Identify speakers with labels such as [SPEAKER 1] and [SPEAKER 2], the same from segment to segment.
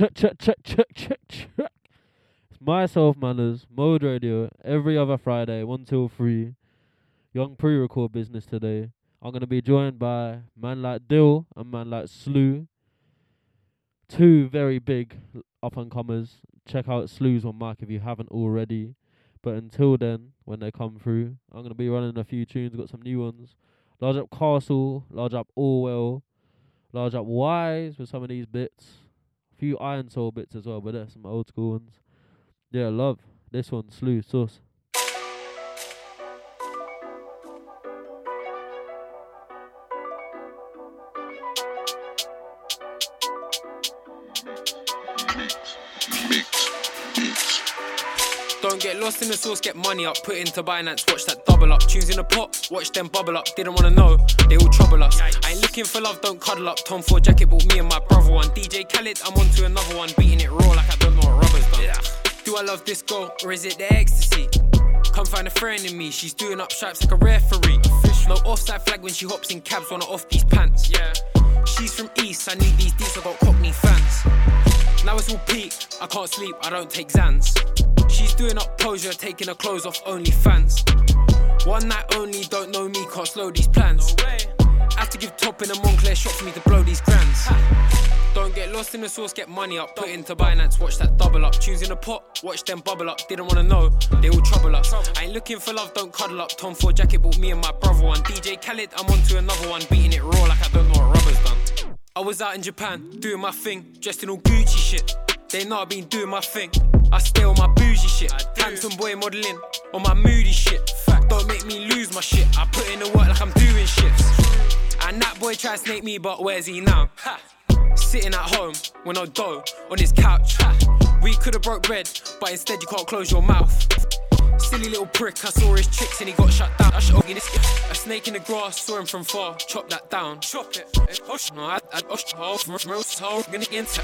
[SPEAKER 1] check, check, check, check, check, check. It's myself, manners, mode radio, every other Friday, one till three. Young pre-record business today. I'm gonna be joined by man like Dill and man like Slew. Two very big up and comers. Check out Slew's on mic if you haven't already. But until then, when they come through, I'm gonna be running a few tunes. Got some new ones. Large up Castle, large up Orwell, large up Wise with some of these bits. Few Iron Soul bits as well, but there's some old school ones. Yeah, love this one. Slew sauce.
[SPEAKER 2] Don't get lost in the sauce, get money up, put into Binance, watch that double up. In the pot, watch them bubble up. Didn't wanna know, they all trouble us. I ain't looking for love, don't cuddle up. Tom Ford jacket bought me and my brother one. DJ Khaled, I'm on to another one, beating it raw like I don't know what rubber's done. Do I love this girl or is it the ecstasy? Come find a friend in me, she's doing up stripes like a referee. Fish no offside flag when she hops in cabs, wanna off these pants. Yeah. She's from East, I need these deets, I got Cockney fans. Now it's all peak, I can't sleep, I don't take Zans. Doing up posure, taking her clothes off OnlyFans. One night only, don't know me, can't slow these plans. I Have to give top in a Moncler shot for me to blow these grands. Don't get lost in the sauce, get money up, put into Binance, watch that double up. Tunes in the pot, watch them bubble up. Didn't wanna know, they all trouble us. I ain't looking for love, don't cuddle up. Tom Ford jacket bought me and my brother one. DJ Khaled, I'm on to another one, beating it raw like I don't know what rubber's done. I was out in Japan, doing my thing, dressed in all Gucci shit. They know I've been doing my thing. I stay on my bougie shit. Handsome boy modeling on my moody shit. Fact, don't make me lose my shit. I put in the work like I'm doing shifts. And that boy tried to snake me, but where's he now? Ha. Sitting at home with no dough on his couch. Ha. We could've broke bread, but instead you can't close your mouth. Silly little prick, I saw his tricks and he got shut down. I shot this a snake in the grass, saw him from far, chop that down. Chop it. Oh, I, I, oh, sh- from real soul, gonna get into.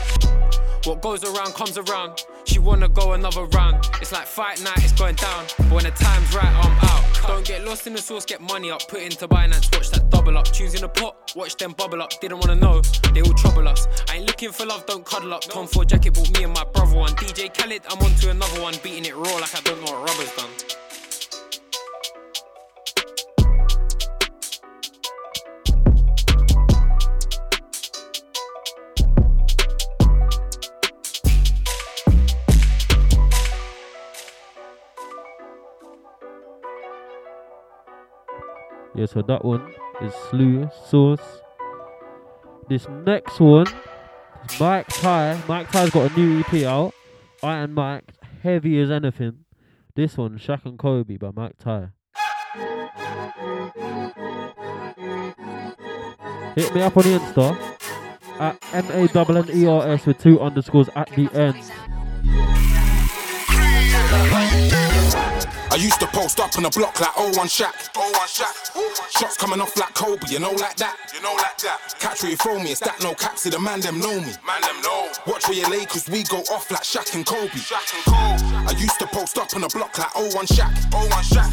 [SPEAKER 2] What goes around comes around. She wanna go another round. It's like fight night, it's going down. But when the time's right, I'm out. Don't get lost in the sauce, get money up, put into Binance, watch that double up. Tunes in the pot, watch them bubble up. Didn't wanna know, they all trouble us. I ain't looking for love, don't cuddle up. Tom Ford jacket bought me and my brother one. DJ Khaled, I'm on to another one, beating it raw like I don't know what rubber's done.
[SPEAKER 1] Yeah, so that one is Slew Sauce. This next one is Mike Ty. Mike Ty's got a new EP out. I and Mike, heavy as anything. This one, Shaq and Kobe by Mike Ty. Hit me up on the Insta at M A N N E R S with two underscores at the end.
[SPEAKER 3] I used to post up on the block like 01 Shaq. 01 Shaq. Shots coming off like Kobe, you know like that. You know like that. Catch where you throw me, it's that no cap, see the man them know me. Man them know. Watch where you lay, cause we go off like Shaq and Kobe. Shaq and Kobe. I used to post up on the block like 01 Shaq. 01 Shaq.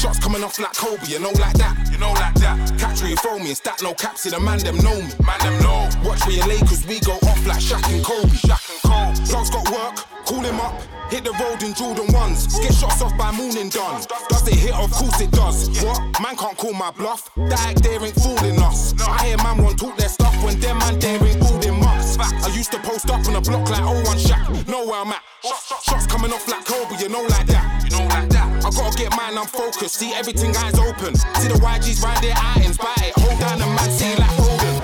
[SPEAKER 3] Shots coming off like Kobe, you know like that. You know like that. Catch where you throw me, it's that no cap, see the man them know me. Man them know. Watch where you lay, cause we go off like Shaq and Kobe. Shaq and Kobe. Blogs got work, call him up. Hit the road in Jordan ones. Get shots off by Moonin done. Does it hit? Of course it does. What? Man can't call my bluff. That act there ain't fooling us. I hear man won't talk their stuff when them man there ain't building mucks. I used to post up on a block like 01 Shaq. Know where I'm at. Shots coming off like Kobe, you know like that. You know like that. I gotta get mine, I'm focused. See everything eyes open. See the YGs ride their items, buy it. Hold down the man, see like Hogan.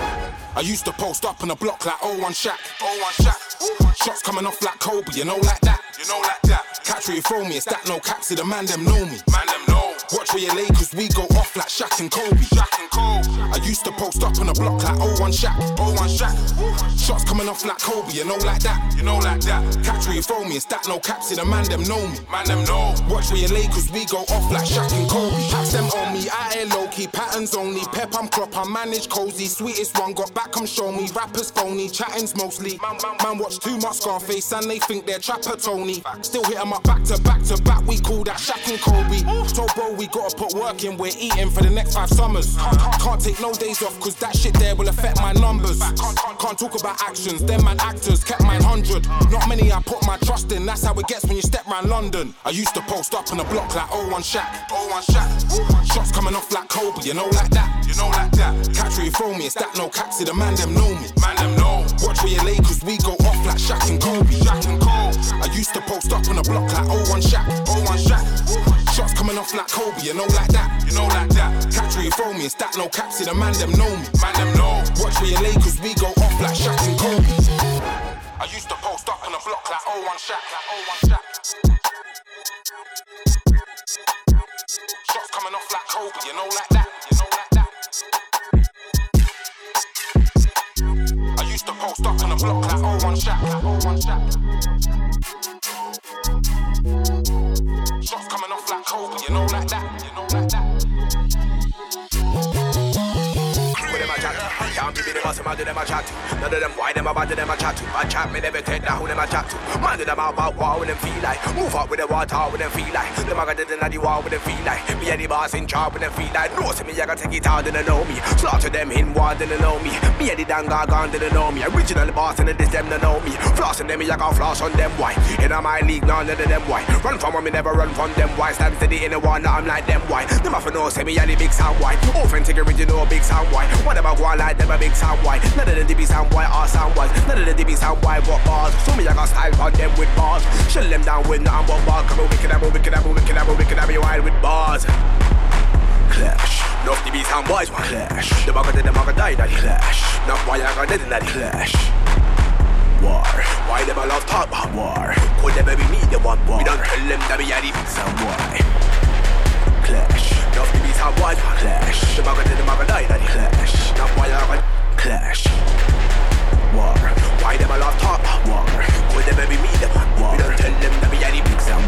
[SPEAKER 3] I used to post up on a block like 01 Shaq. 01 Shaq. Shots coming off like Kobe, you know like that. You know like that. Catch where you throw me, it's that no cap, see the man them know me. Man them know. Watch where you lay, cause we go off like Shaq and Kobe. Shaq and Kobe. I used to post up on a block like 01 Shaq. 01 Shaq. Shots coming off like Kobe, you know like that. You know like that. Catch where you throw me, it's that no cap, see the man them know me. Man them know. Watch where you lay, cause we go off like Shaq and Kobe. Packs them on me, I ain't low key, patterns only. Pep, I'm crop, I manage cozy. Sweetest one, got back, come show me. Rappers phony, chatting's mostly. Man watch too much Scarface and they think they're trapper Tony. Still hit 'em up back to back to back, we call that Shaq and Kobe. So bro, we got Gotta put work in, we're eating for the next five summers. Can't take no days off, cause that shit there will affect my numbers. Can't talk about actions, them man actors kept mine hundred. Not many I put my trust in, that's how it gets when you step round London. I used to post up on the block like 01 Shack. 01 Shack. Shots coming off like Kobe, you know, like that. You know, like that. Catch where you throw me, it's that no cap, the man them know me. Man them know. Watch where you lay, cause we go off like Shaq and Kobe. Shaq and. I used to post up on the block like 01 Shack. 01 Shack. Shots coming off like Kobe, you know, like that. You know, like that. Catch where you throw me, it's that no cap, see the man them know me. Man them know. Watch where you lay, cause we go off like Shaq and Kobe. I used to post up on the block like 01 Shack. Like 01 Shack. Shots coming off like Kobe, you know, like that. You know, like that. I used to post up on the block like 01 Shack. Like 01 Shack. That. You know, like that.
[SPEAKER 4] Me them a some of them a chat. None of them why them a bad them a chat to. I chat me never take that who them a chat to. Man them about war when them feel like. Move up with the water when them feel like. Them a got the the war when them feel like. Me and the boss in charge when them feel like. No see me I gotta take it out, they know me. Slaughter them in war, they know me. Me and the danga gone, they know me. Original boss and this them don't know me. Flossing them, me I got floss on them why. In my league, none of them why. Run from me never run from them why. Stand steady in the war, now I'm like them why. Them off no say me and the big sound why. Authentic original big sound why. What about go on like them a big sound why? None of them DB sound why or sound wise. None of them DB sound why what bars. So me I got style on them with bars. Shut them down with nothing but bars. Come on, wicked, I'm a wicked, I'm a wicked, I'm a wicked, I'm a wild with bars. Clash. Enough DB sound boys want clash. The did the bugger die that clash. Not why I got dead in that clash. War. Why them love talk about war? Could never be me the one war. We don't tell them that we are the sound boy. Clash. Enough DB sound boys want clash. The bugger did the bugger die that clash. Not why I got clash. War. Why them a love talk war? Could never be me war. We don't tell them that we are the big sound.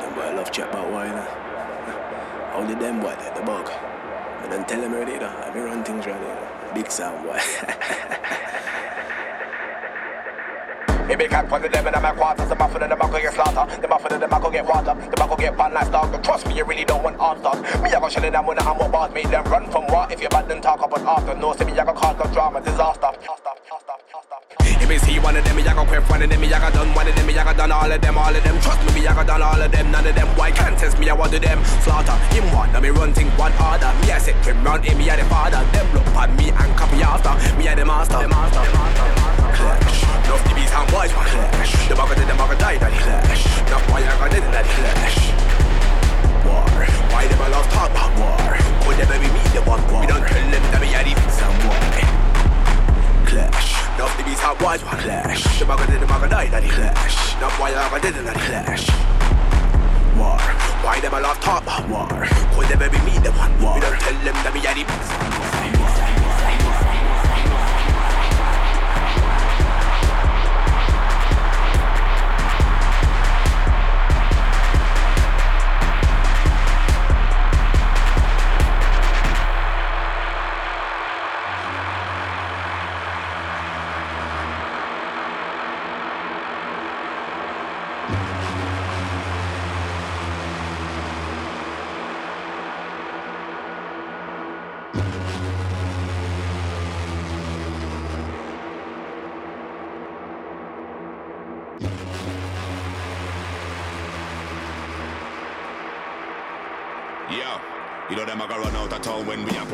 [SPEAKER 4] Them love chat about uh. Only them like the bug. I don't tell them already, you be here. Big sound boy. If they can't put them in my quarters, the muffin and the muckle get slaughter. The muffin and the muckle get water. The muckle get bad like dog. Trust me, you really don't want stars. Me, I go shell them when I'm bars. Make them run from what if you're bad then talk up and after. No, see me, I go cause the drama, disaster. If me see one of them, me I go quit one of them, me I go done one of them, me I go done all of them, all of them. Trust me, me I go done all of them, none of them. Why can't test me? I want to them slaughter. Him one, me run thing one order. Me I set him round him, me I the father. Them look at me and copy after. Me I the master. The master. Clash. Enough to be some boys want clash. The bugger did the bugger died that clash. Enough why I got in that clash. War. Why them a love talk about war? Could never be me the one war. We don't tell them that we the big some boy. Clash. Enough to be some boys want clash. The bugger did the bugger died that he clash. Enough why I in that clash. War. Why them a love talk war? Could never be me the one war. We don't tell them that we are the big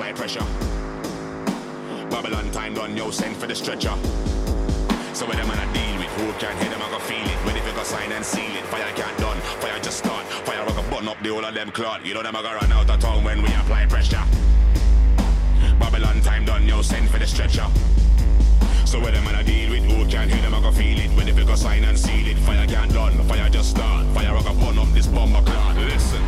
[SPEAKER 5] apply pressure. Babylon time done, yo, send for the stretcher. So when them man a deal with who can hear them, I go feel it. When if you go sign and seal it, fire can't done, fire just start. Fire I go burn up the whole of them clot. You know them a go run out of town when we apply pressure. Babylon time done, yo, send for the stretcher. So when them man a deal with who can hear them, I go feel it. When if you go sign and seal it, fire can't done, fire just start. Fire I go burn up this bomber clot. Listen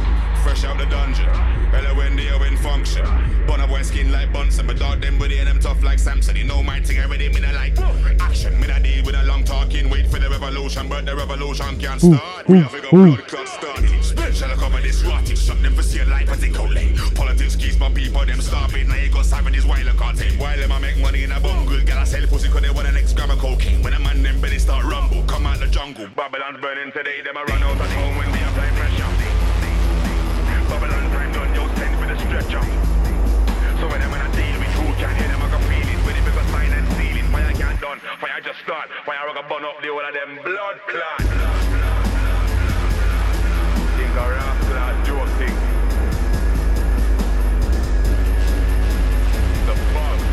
[SPEAKER 5] fresh out the dungeon. Hello when they are in function. Burn up white skin like Bunsen, but dog them body and them tough like Samson. You know my thing already, me not like action. Me not deal with a long talking, wait for the revolution, but the revolution can't start. We have to go blood clot started. Spiritual cover this it's. Shut them for see a life as it go late. Politics keeps my people, them starving. Now you got siren is while I can't. While them I make money in a bungle. I sell pussy cause they want an next gram of cocaine. When a man them belly start rumble, come out the jungle. Babylon's burning today, them I run out of home when we apply done. Fire just start. Fire I can burn up the whole of them blood clot. Things are rough, clot, joke thing. The bug,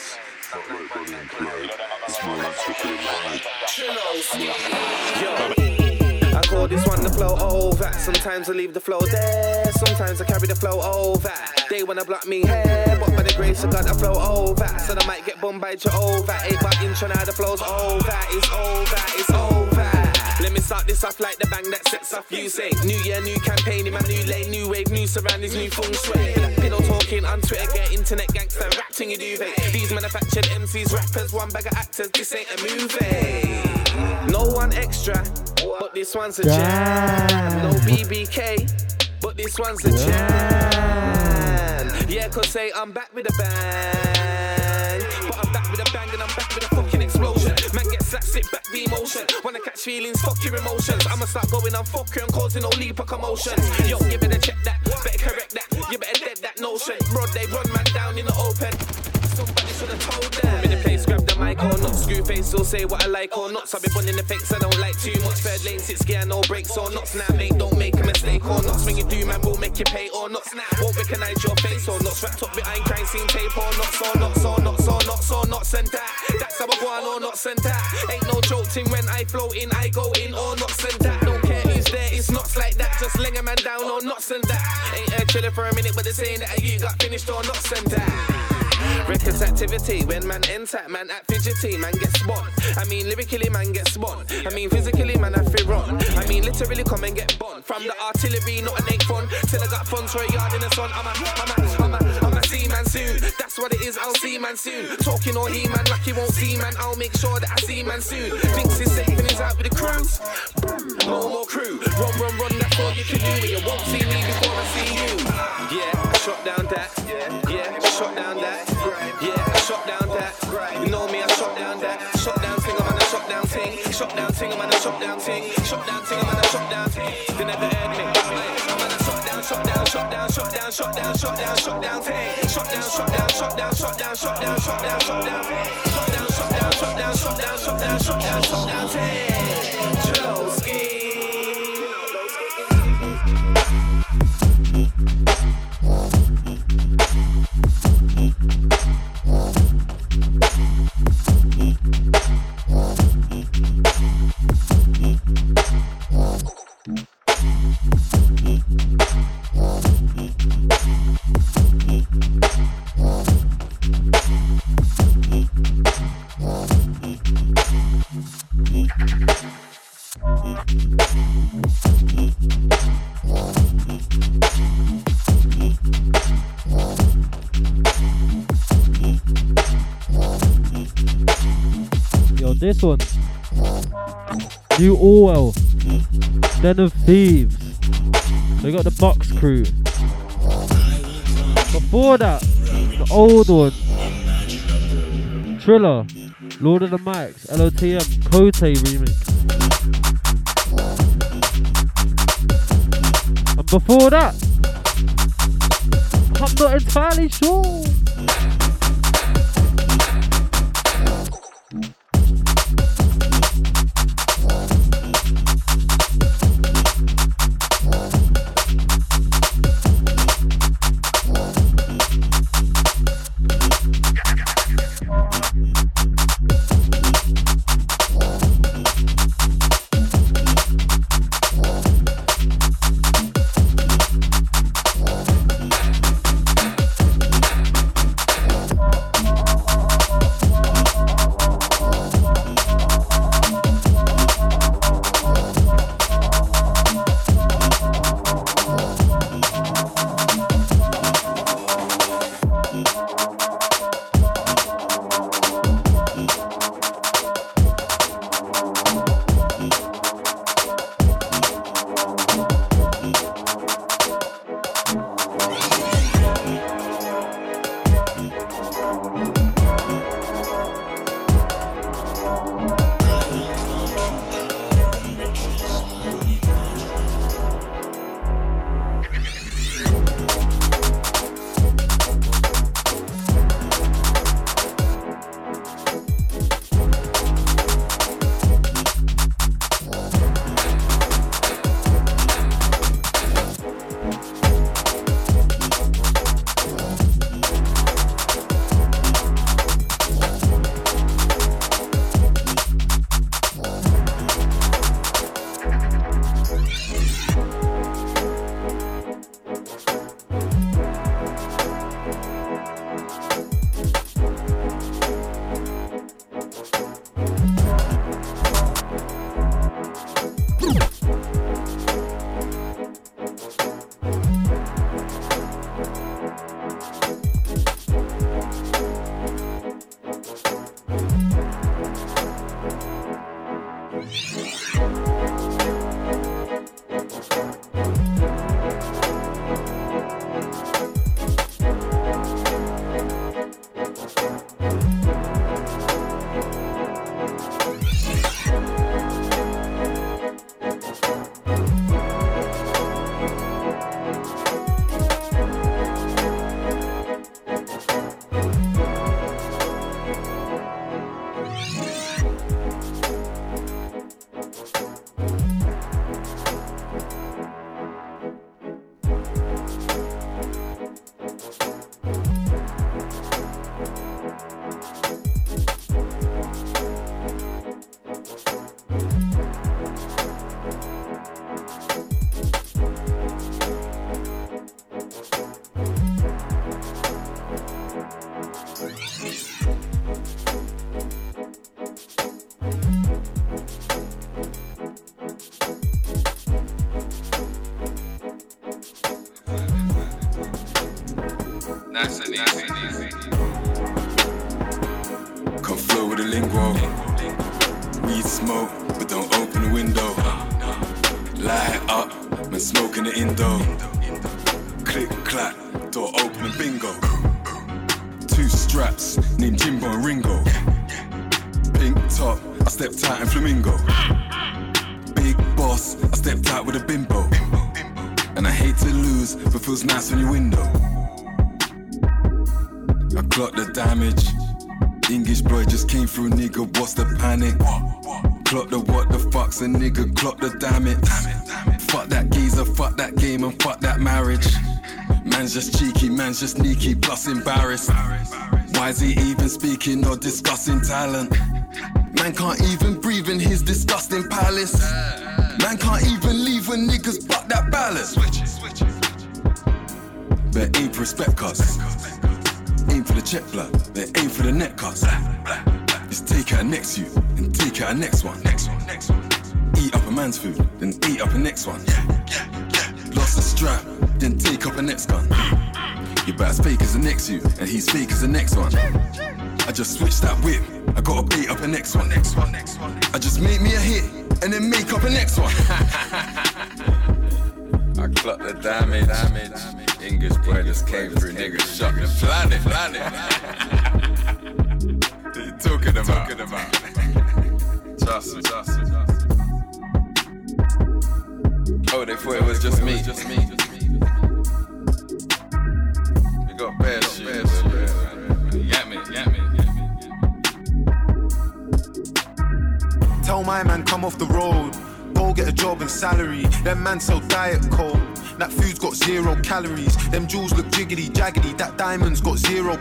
[SPEAKER 5] a
[SPEAKER 6] I call this one the flow over. Sometimes I leave the flow there, sometimes I carry the flow over. They wanna block me here, but by the grace of God I flow over. So I might get bombed by Jehovah. Eight bar intro now the flow's over. It's over, it's over. Let me start this off like the bang that sets off you say. New year, new campaign in my new lane, new wave, new surroundings, new feng shui. Pillow talking on Twitter, get internet gangster, rap ting you duvet. These manufactured MCs, rappers, one bag of actors, this ain't a movie. No one extra, but this one's a jam. No BBK, but this one's a jam. Yeah, cause say I'm back with a bang. But I'm back with a bang and I'm back Sit back the emotion. When I catch feelings, fuck your emotions. I'ma start going and causing no leap of commotions. Yo, you better check that, better correct that. You better dead that notion. Bro, they run man down in the open. Told them. In the place, grab the mic or not. Screw face or say what I like or not. So I be running the fakes, I don't like too much. Third lane, six gear, no brakes or not. Now, mate, don't make a mistake or not. When you do, man, will make you pay or not. Won't recognize your face or not. Wrapped up behind crime scene tape or not. So not, so not, so not, so not sent that. That's how I go on or not sent that. Ain't no joke thing when I flow in, I go in or not sent that. Don't care who's there, it's not like that. Just ling a man down or not send that. Ain't here chilling for a minute, but they're saying that you got finished or not send that. Records activity when man enter, man act fidgety, man get spun. I mean lyrically man get spun. I mean physically man I feel run. I mean literally come and get bun. From the artillery, not an eight fun. Till I got funds for a yard in the sun. I'm a, I'm a, I'm a, I'm a man soon. That's what it is, I'll see man soon. Talking or he man like he won't see man. I'll make sure that I see man soon. Thinks he's safe and he's out with the crew. No more crew. Run, run, run, that's all you can do. You won't see me before I see you. Yeah, shot down that. Yeah, shot down that. Yeah, shot down that. You know me, I shot down that. Shot down thing, I'm on a shot down thing. Shot down thing, I'm on a shot down thing. Shot down thing, I'm on a shot down thing. They never heard me. Shot down, shot down, shot down, shot down, shot down. Shot down, shot down, shot down, shot down, shot down, shot down, shot down. Shot down, shot down, shot down, shot down, shot down, shot down, shot down thing.
[SPEAKER 1] This one. New Orwell. Den of Thieves. They got the Box Crew. Before that, the old one. Triller. Lord of the Mics. LOTM. Kote remix. And before that, I'm not entirely sure.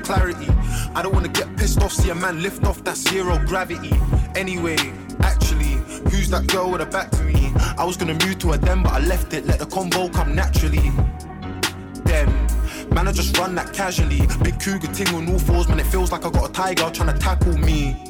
[SPEAKER 7] Clarity. I don't wanna get pissed off, see a man lift off that zero gravity. Anyway, actually, who's that girl with her back to me? I was gonna move to a den, but I left it. Let the convo come naturally. Them. Man, I just run that casually. Big cougar ting on all fours, man. It feels like I got a tiger trying to tackle me.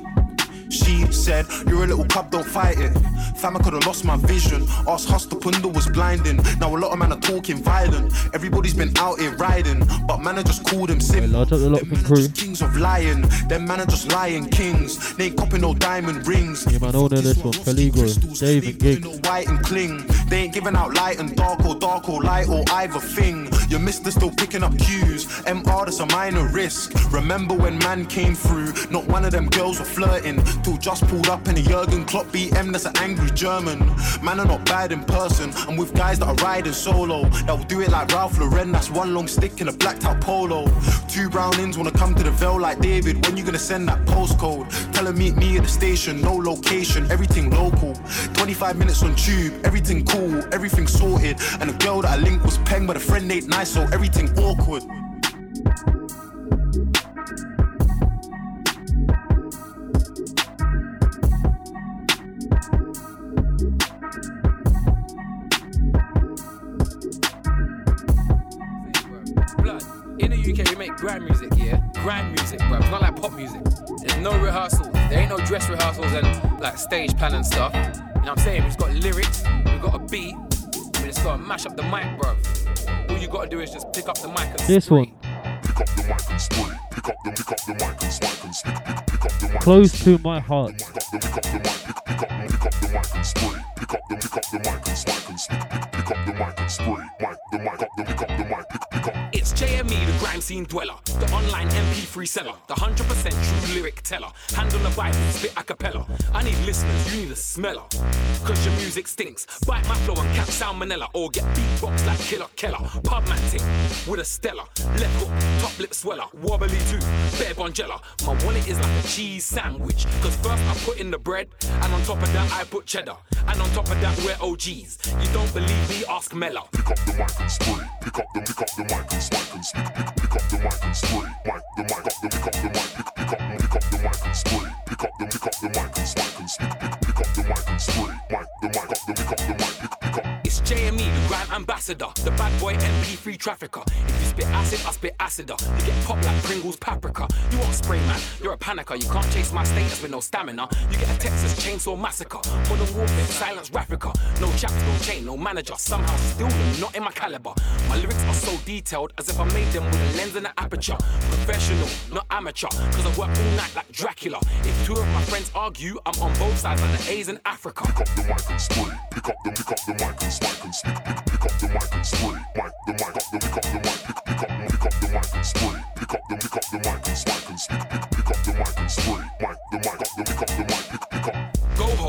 [SPEAKER 7] She said, You're a little cub, don't fight it. Fam, I could've lost my vision. Ask Hus, the punda was blinding. Now a lot of men are talking violent. Everybody's been out here riding, but man, I just called them simple.
[SPEAKER 1] large up the lot
[SPEAKER 7] Them
[SPEAKER 1] from
[SPEAKER 7] man are
[SPEAKER 1] crew.
[SPEAKER 7] kings of lying. Them man are just lying kings. They ain't copping no diamond rings.
[SPEAKER 1] Yeah, man, all know this one. Feligro, Dave and Gig.
[SPEAKER 7] No white and cling. They ain't giving out light and dark or dark or light or either thing. Your mister still picking up cues. MR, that's a minor risk. Remember when man came through? Not one of them girls were flirting. Till just pulled up in a Jurgen Klopp BM that's an angry German. Man are not bad in person. I'm with guys that are riding solo. That will do it like Ralph Lauren. That's one long stick in a blacked out polo. Two brownings wanna come to the Vale like David. When you gonna send that postcode? Tell her meet me at the station. No location, everything local. 25 minutes on tube, everything cool, everything sorted. And the girl that I linked was peng, but a friend ain't nice, so everything awkward.
[SPEAKER 2] UK, we make grand music, yeah? Grand music, bro. It's not like pop music. There's no rehearsals. There ain't no dress rehearsals and like stage plan and stuff. You know what I'm saying? We've got lyrics, we've got a beat, we just gotta mash up the mic, bro. All you gotta do is just pick up the mic and
[SPEAKER 1] This
[SPEAKER 2] spray.
[SPEAKER 1] one.
[SPEAKER 3] Pick up the mic and spray.
[SPEAKER 8] pick up the pick up the mic and mic and pick, pick, pick up the mic.
[SPEAKER 1] Close to my heart.
[SPEAKER 8] Pick up the pick up the mic, pick, pick up pick up the mic and spray. Pick up the pick up the mic and mic and pick, pick, pick up the mic and spray. Mic the mic up the pick up the mic, pick pick up.
[SPEAKER 9] It's JME, the grime scene dweller, the online MP3 seller, the 100% true lyric teller. Handle the Bible, spit a cappella. I need listeners, you need a smeller. Cause your music stinks. Bite my flow and cap salmonella, or get beatbox like Killa Kela. Pub man ting with a Stella. Left hook, top lip sweller, wobbly too, bare Bonjela. My wallet is like a cheese sandwich. Cause first I put in the bread, and on top of that I put cheddar. And on top of that we're OGs. You don't believe me? Ask Mella.
[SPEAKER 8] Pick up the mic and spray. Pick up the pick up the mic and mic and pick, pick, up the mic and spray. Mic the mic up the up the mic. Pick pick up pick up the mic and spray. Pick up the up the mic and mic and pick, pick, up the mic and spray. Mic the mic up the up the mic. Pick pick up.
[SPEAKER 9] It's JME, the grand ambassador, the bad boy MP3 trafficker. If you spit acid, I spit acider. You get popped like Pringles paprika. You want spray man, you're a panicker. You can't chase my status with no stamina. You get a Texas chainsaw massacre. Modern warfare, silence Raffica. No chaps, no chain, no manager. Somehow still not in my caliber. My lyrics are so detailed as if I made them with a lens and an aperture. Professional, not amateur. Cause I work all night like Dracula. If two of my friends argue, I'm on both sides like the A's in Africa.
[SPEAKER 8] Pick up the mic and spray. Pick up the pick up the mic and and pick, pick, pick up the mic and spray. Mic the mic up the pick up the mic. Pick pick up pick up the mic and spray. Pick up the pick up the mic and and pick, pick, pick up the mic and spray. Mic the mic up the pick up the mic.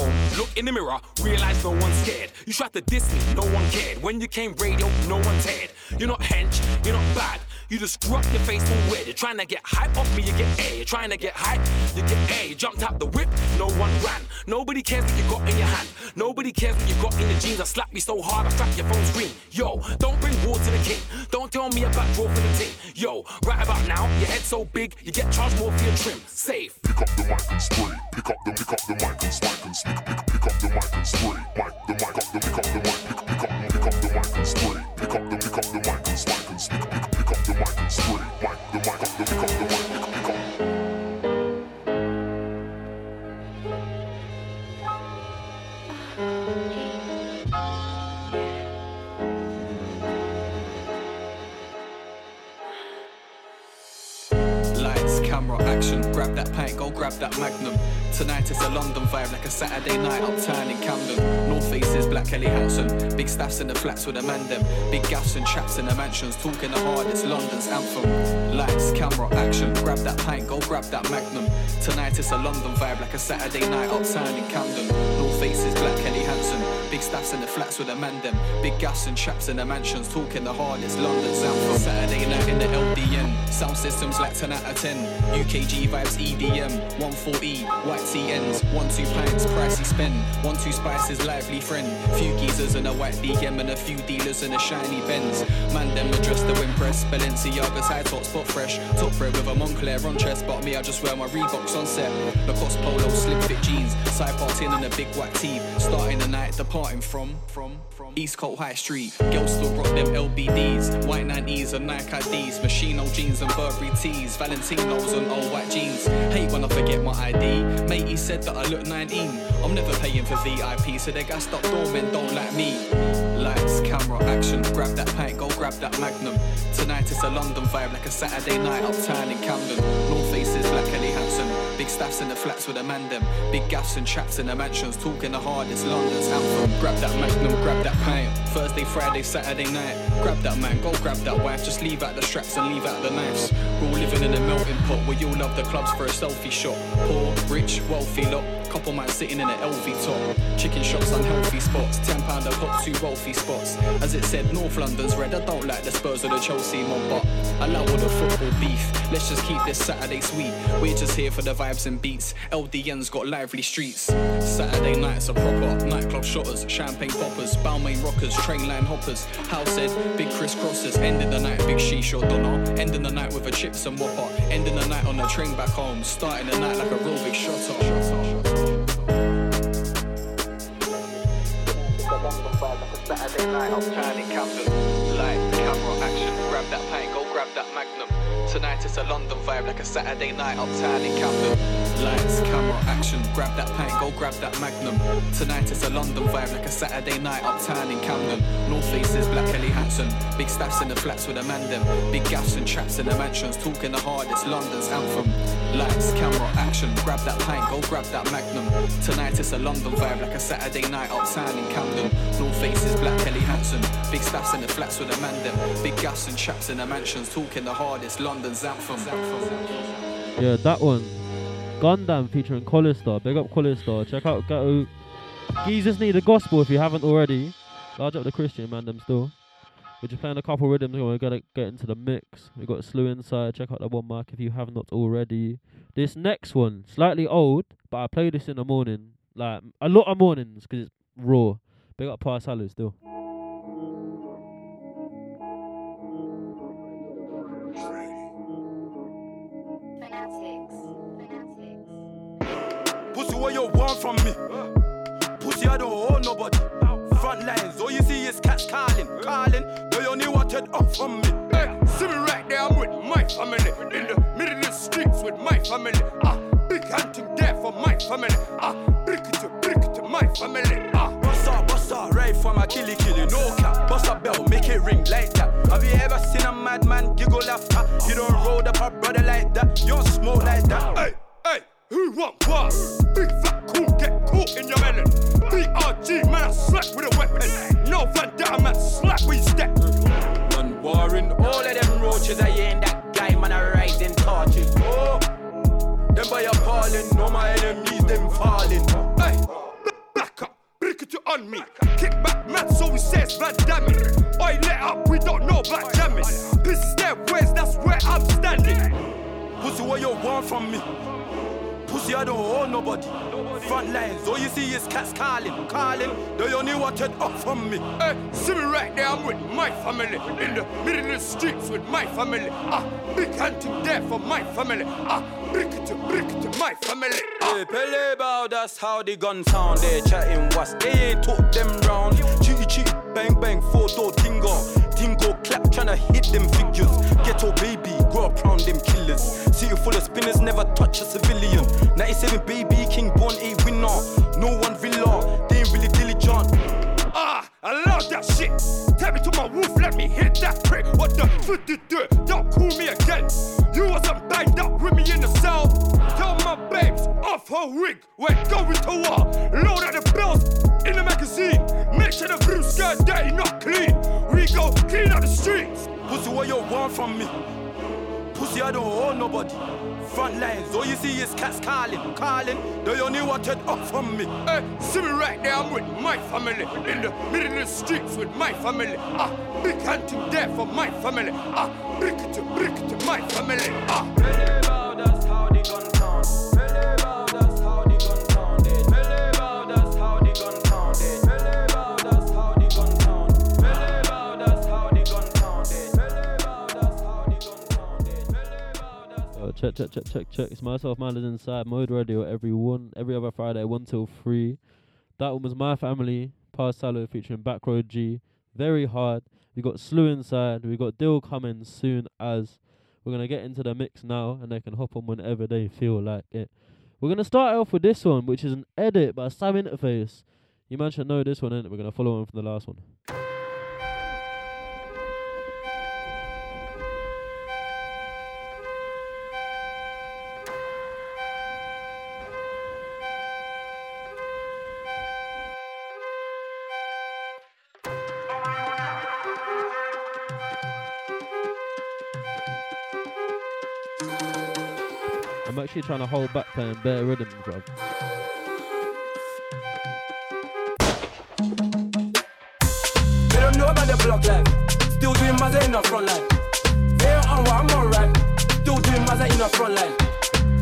[SPEAKER 9] Home, look in the mirror, realize no one's scared. You tried to diss me, no one cared. When you came radio, no one cared. You're not hench, you're not bad. You just screw up your face all weird. You're trying to get hype off me, you get A. You're trying to get hype, you get A. You jumped out the whip, no one ran. Nobody cares what you got in your hand. Nobody cares what you got in your jeans. I slap me so hard, I crack your phone screen. Yo, don't bring war to the king. Don't tell me about draw for the team. Yo, right about now, your head so big, you get charged more for your trim. Safe.
[SPEAKER 8] Pick up the mic and spray. Pick up the pick up the mic and mic and pick, pick, pick up the mic and spray. Mic the mic up the mic.
[SPEAKER 10] Tonight it's a London vibe like a Saturday night uptown in Camden. North faces, Black Helly Hansen. Big staffs in the flats with a man them. Big gaffs and chaps in the mansions. Talking the hard, it's London's anthem. Lights, camera, action. Grab that pint, go grab that magnum. Tonight it's a London vibe like a Saturday night uptown in Camden. North faces, Black Helly Hansen. Big staffs in the flats with a man them. Big gaffs and chaps in the mansions. Talking the hard, London London's anthem. Saturday night in the LDN. Sound systems like 10 out of 10. UKG vibes EDM. 140, white TNs. 1 2 pints, pricey spend. 1 2 spices, lively friend. Few geezers and a white DM and a few dealers and a shiny Benz. Man, them address the impress. Balenciaga's high top spot fresh. Top red with a Moncler on chest. But me, I just wear my Reeboks on set. Lacoste polo, slim fit jeans. Side parting in a big white tee. Starting the night, departing from, from, from East Coast High Street. Girls still rock them LBDs. White 90s and Nike IDs. Moschino jeans and Burberry tees. Valentinos and old white jeans. Hate when I forget my ID. Matey said that I look 19. I'm never paying for VIP, so they gassed up doormen don't like me. Lights, camera, action. Grab that pint, go grab that magnum. Tonight it's a London vibe like a Saturday night uptown in Camden. North faces, Black Helly Hansen. Big staffs in the flats with a man them. Big gaffs and chaps in the mansions. Talking the hardest, London's anthem. Grab that magnum, grab that pint. Thursday, Friday, Saturday night. Grab that man, go grab that wife. Just leave out the straps and leave out the knives. We're all living in a melting pot where you all love the clubs for a selfie shot. Poor, rich, wealthy lot. Couple man sitting in an LV top. Chicken shops, unhealthy spots. Ten pound a pop, two wealthy spots. As it said, North London's red. I don't like the Spurs or the Chelsea mob, but I love all the football beef. Let's just keep this Saturday sweet. We're just here for the vibes and beats. LDN's got lively streets. Saturday nights are proper. Nightclub shotters, champagne poppers, Balmain rockers, train line hoppers. House said, big crisscrossers. Ending the night, big shisha donor. Ending the night with a chips and whopper. Ending the night on the train back home. Starting the night like a real big shotter. Saturday night Camden. Light, camera, action. Grab that pint, go grab that magnum. Tonight it's a London vibe like a Saturday night uptown in Camden. Lights, camera, action, grab that pint, go grab that magnum. Tonight it's a London vibe like a Saturday night uptown in Camden. North faces, Black Helly Hansen. Big staffs in the flats with a man them. Big gaffs and traps in the mansions, talking the hardest, London's anthem. Lights, camera, action, grab that pint, go grab that magnum. Tonight it's a London vibe like a Saturday night uptown in Camden. North faces, Black Helly Hansen. Big staffs in the flats with a man them. Big gaffs and traps in the mansions, talking the hardest, London's anthem.
[SPEAKER 1] Yeah, that one. Gundam featuring Collister. Big up Collister. Check out Ghetto. Jesus Need the Gospel if you haven't already. Large up the Christian man, them still. We're just playing a couple rhythms and we're gonna get into the mix. We got slew inside. Check out that one mark if you have not already. This next one, slightly old, but I play this in the morning. Like a lot of mornings because it's raw. Big up Pa Salieu still.
[SPEAKER 11] Pussy, what you want from me? Pussy, I don't owe nobody. Front lines, all you see is cats calling, calling. They only wanted up from me. Hey, see me right there, I'm with my family. In the middle of the streets with my family. Ah, big hunting there for my family. Ah, brick it to brick it to my family. Ah, bust up, bust up, right from a killy killy, no cap. Bust a bell, make it ring like that. Have you ever seen a madman giggle after? You don't roll up a brother like that, you don't smoke like that. Hey. Who want what? Big fat cool, get caught in your melon. BRG, man, I slap with a weapon. No Van Damme, man, slap with your step. Man, warring all of them roaches, I ain't that guy, man, I rising torches. Oh, them by appalling, no my enemies, them falling. Hey, back up, brick it on me. Kick back, man, so we says Van Damme. Oi, let up, we don't know about jamming. This is their ways, that's where I'm standing. Pussy, what you want from me? Pussy, I don't owe nobody. Front lines, all you see is cats calling, calling. They only wanted up from me. Hey, see me right there, I'm with my family. In the middle of the streets with my family. Ah, big hunting there for my family. Ah, brick to brick to my family. Ah. Hey, Pele bow, that's how the gun sound. They chatting what's they ain't talk them round. Cheaty cheaty, bang bang, four door tingo. Tingo clap, tryna hit them figures. Ghetto baby, grow up round them killers. City full of spinners, never touch a civilian. 97 baby, king born a winner. No one villa, they ain't really diligent. Ah, I love that shit. Tell me to my wolf, let me hit that prick. What the fuck did do? Don't call me again. You wasn't banged up with me in the cell. My babes off her wig. We're going to war. Load out the bills in the magazine. Make sure the blue skirt dirty, not clean. We go clean out the streets. Pussy, what you want from me? Pussy, I don't owe nobody. Front lines, all you see is cats calling, calling. They only wanted up from me. Hey, see me right there, I'm with my family. In the middle of the streets with my family. Ah, big hunting there for my family. Ah, brick it to brick it to my family. Ah.
[SPEAKER 1] Check, check, check, check, check. It's myself, Minded Inside, Mode Radio every one, every other Friday, 1 till 3. That one was My Family, Pa Salieu featuring BackRoad Gee. Very hard. We got Slew Inside. We got Dill coming soon as. We're to get into the mix now and they can hop on whenever they feel like it. We're to start off with this one, which is an edit by Sam Interface. You man should know this one, and we're to follow on from the last one. Actually trying to hold back playing bare rhythms, bro.
[SPEAKER 11] They don't know about the block life. Still doing Mazza in the front line. They on what I'm. Still doing Mazza in the front line.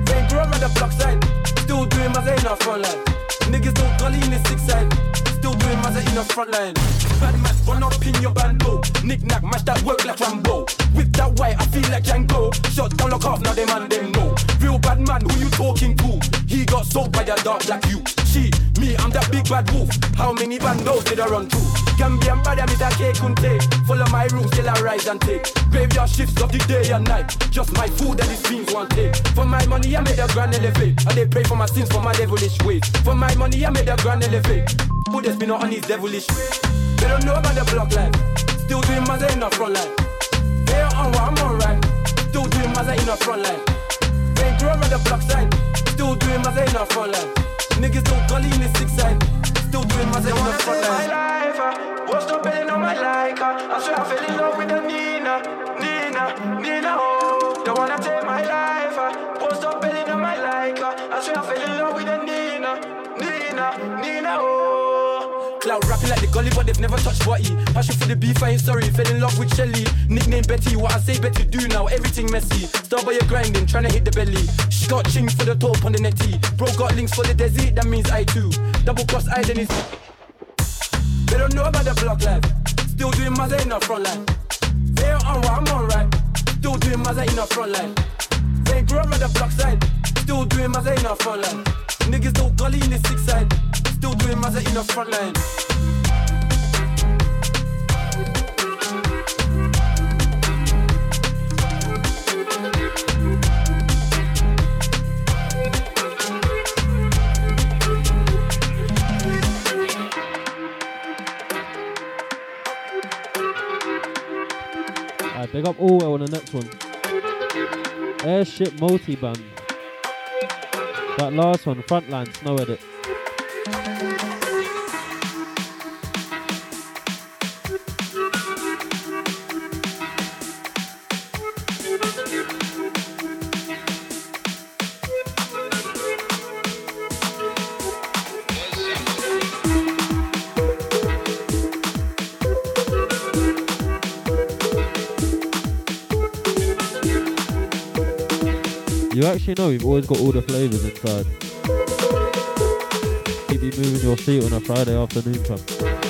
[SPEAKER 11] They grow the block side. Still doing Mazza in the front line. Niggas gully in the six side. Still doing Mazza in the front line. Bad man, run up in your bando. Oh. Knick knack, match that work like Rambo. With that white, I feel like Django. Shut down, lock off, now them and them know. Real bad man, who you talking to? He got sold by a dark black you. She, me, I'm that big bad wolf. How many bandos did I run to? Gambian body, me that cake take. Follow my rules till I rise and take. Graveyard shifts of the day and night. Just my food and these fiends want take. For my money, I made a grand elevate. And they pray for my sins for my devilish ways. For my money, I made a grand elevate. Put this spin on his devilish ways. They don't know about the block life. Still doing my in the front line. On what I'm on right. Still doing my in the front line. On the block side. Still doing my in the front line. Niggas don't gully in the six side. Still doing my in the front line. Life, uh, what's up betting on my like? Uh, I swear I fell in love with the Nina, Nina, Nina. Oh, don't wanna take my life. Uh, what's up betting on my like? Uh, I swear I fell in love with the Nina, Nina, Nina. Oh. Cloud rapping like the gully, but they've never touched body. Passion for the beef, I ain't sorry. Fell in love with Shelly. Nickname Betty, what I say Betty do now, everything messy. Start by your grinding, trying to hit the belly. She got for the top on the netty. Bro got links for the desert, that means I too. Double cross identity. They don't know about the block life. Still doing Mazza in the front line. They ain't on what I'm on right. Still doing Mazza in the front line. They ain't grew up on the block side. Still doing Mazza in the front line. Niggas don't gully in the six side. Still doing Mazza in the front line.
[SPEAKER 1] Alright, big up Allwell on the next one. Airship multi band. That last one, Frontline, Snow Edit. You actually know we've always got all the flavours inside. You moving your feet on a Friday afternoon, fam.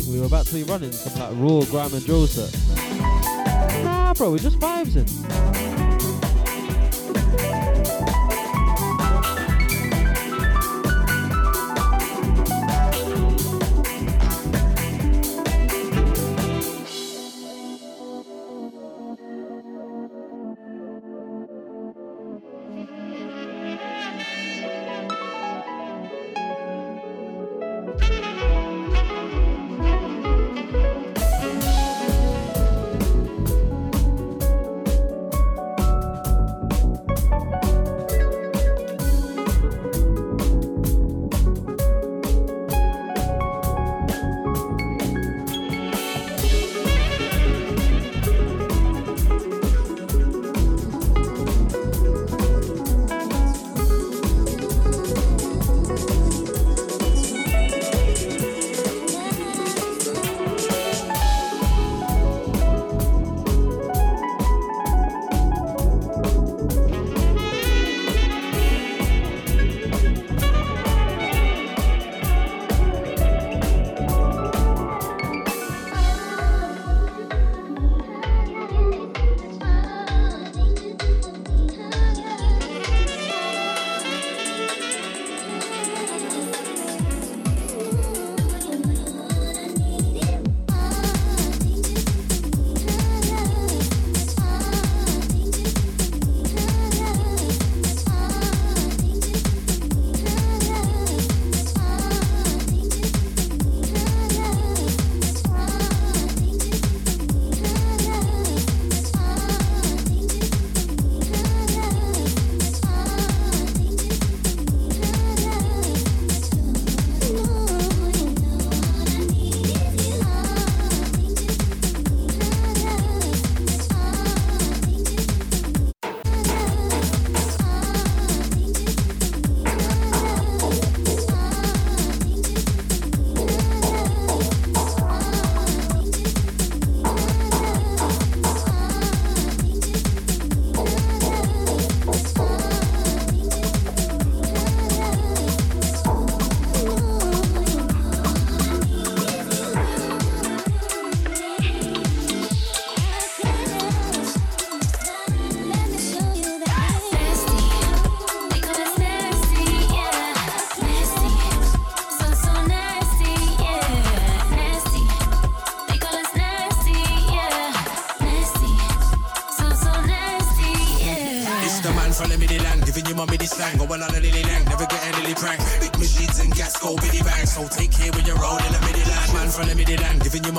[SPEAKER 12] Think we were about to be running some like raw grime and drill set? Nah, bro, we're just vibes in.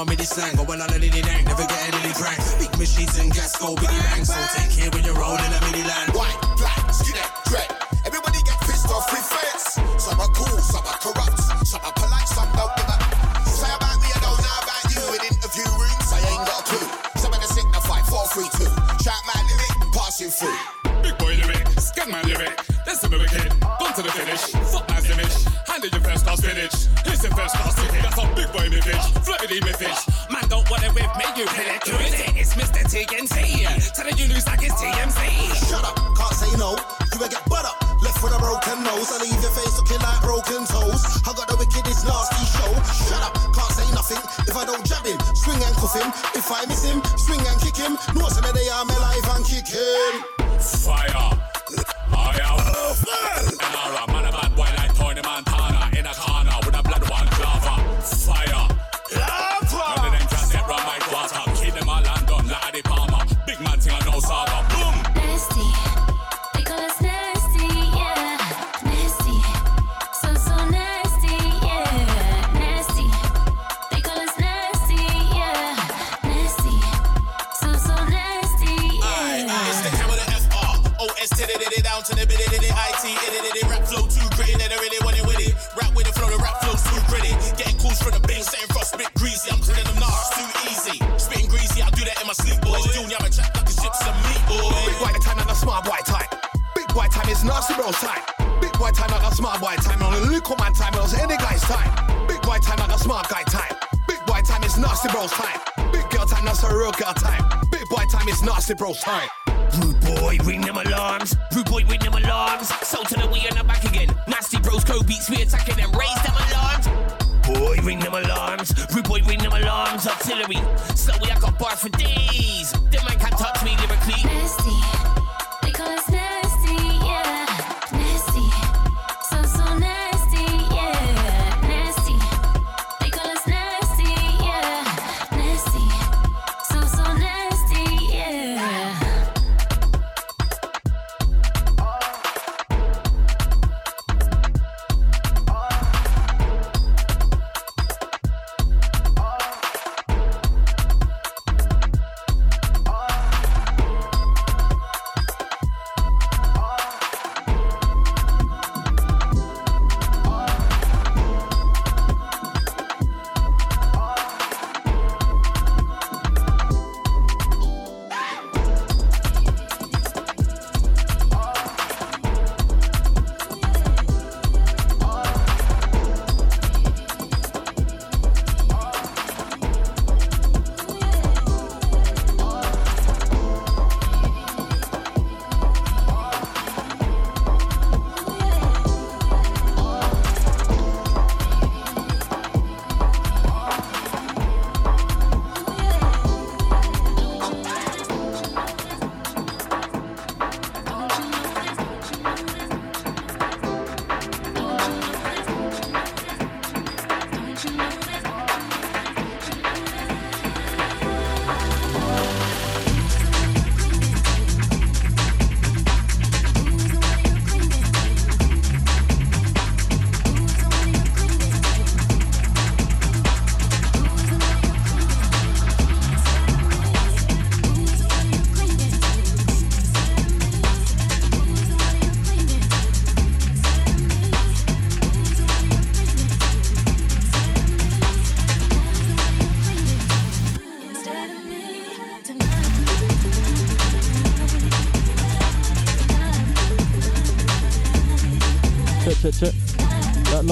[SPEAKER 6] mummy this sang. Go well, I let it in, never get any crack. Big machines and gas go, big
[SPEAKER 13] goals. I leave your face looking like broken toes. I got the wickedest nasty show. Shut up, can't say nothing if I don't jab him. Swing and cuff him. If I miss him, swing and kick him. No, some of they are
[SPEAKER 5] mellow. real girl time. Big boy time is nasty bro's time.
[SPEAKER 6] Rude boy, ring them alarms. Rude boy, ring them alarms. So to the wheel and I'm back again. Nasty bros, code beats, we attacking them. Raise them alarms. Boy, ring them alarms. Rude boy, ring them alarms. Artillery. So we I got bars for days.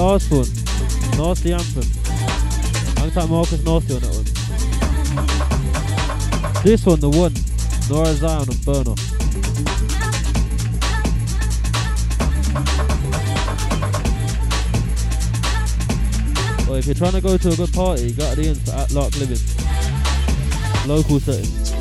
[SPEAKER 1] Northbourne, North Anthem. Alongside Marcus Northey on that one. This one, the one, Nora Zion and Burner. Well, if you're trying to go to a good party, you gotta be for At Lark Living. Local setting.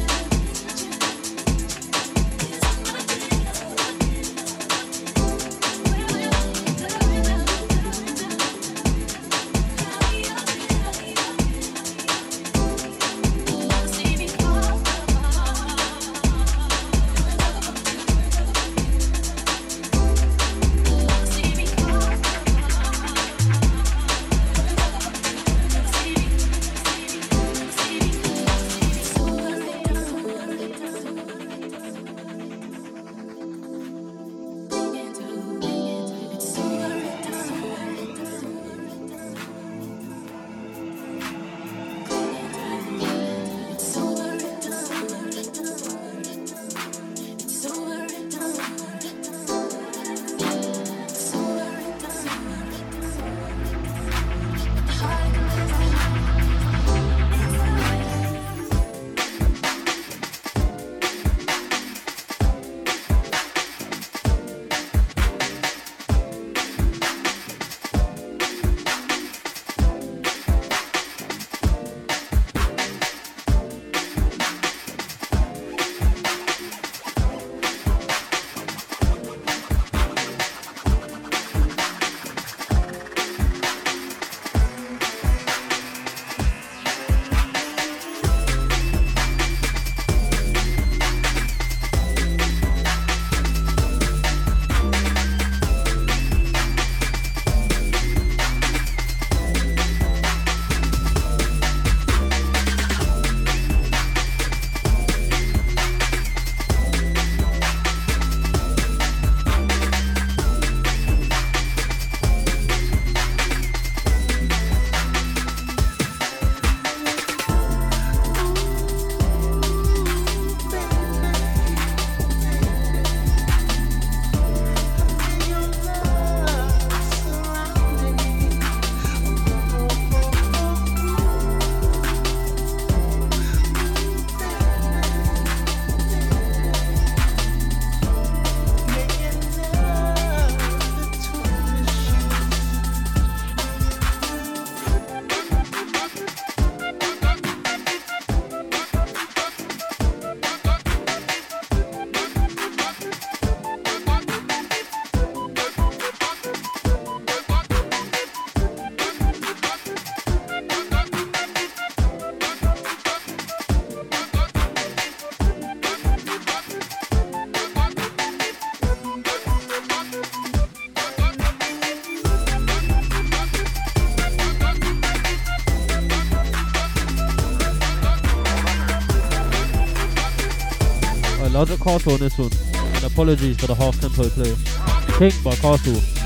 [SPEAKER 1] Castle on this one. And apologies for the half tempo play. King by Castle.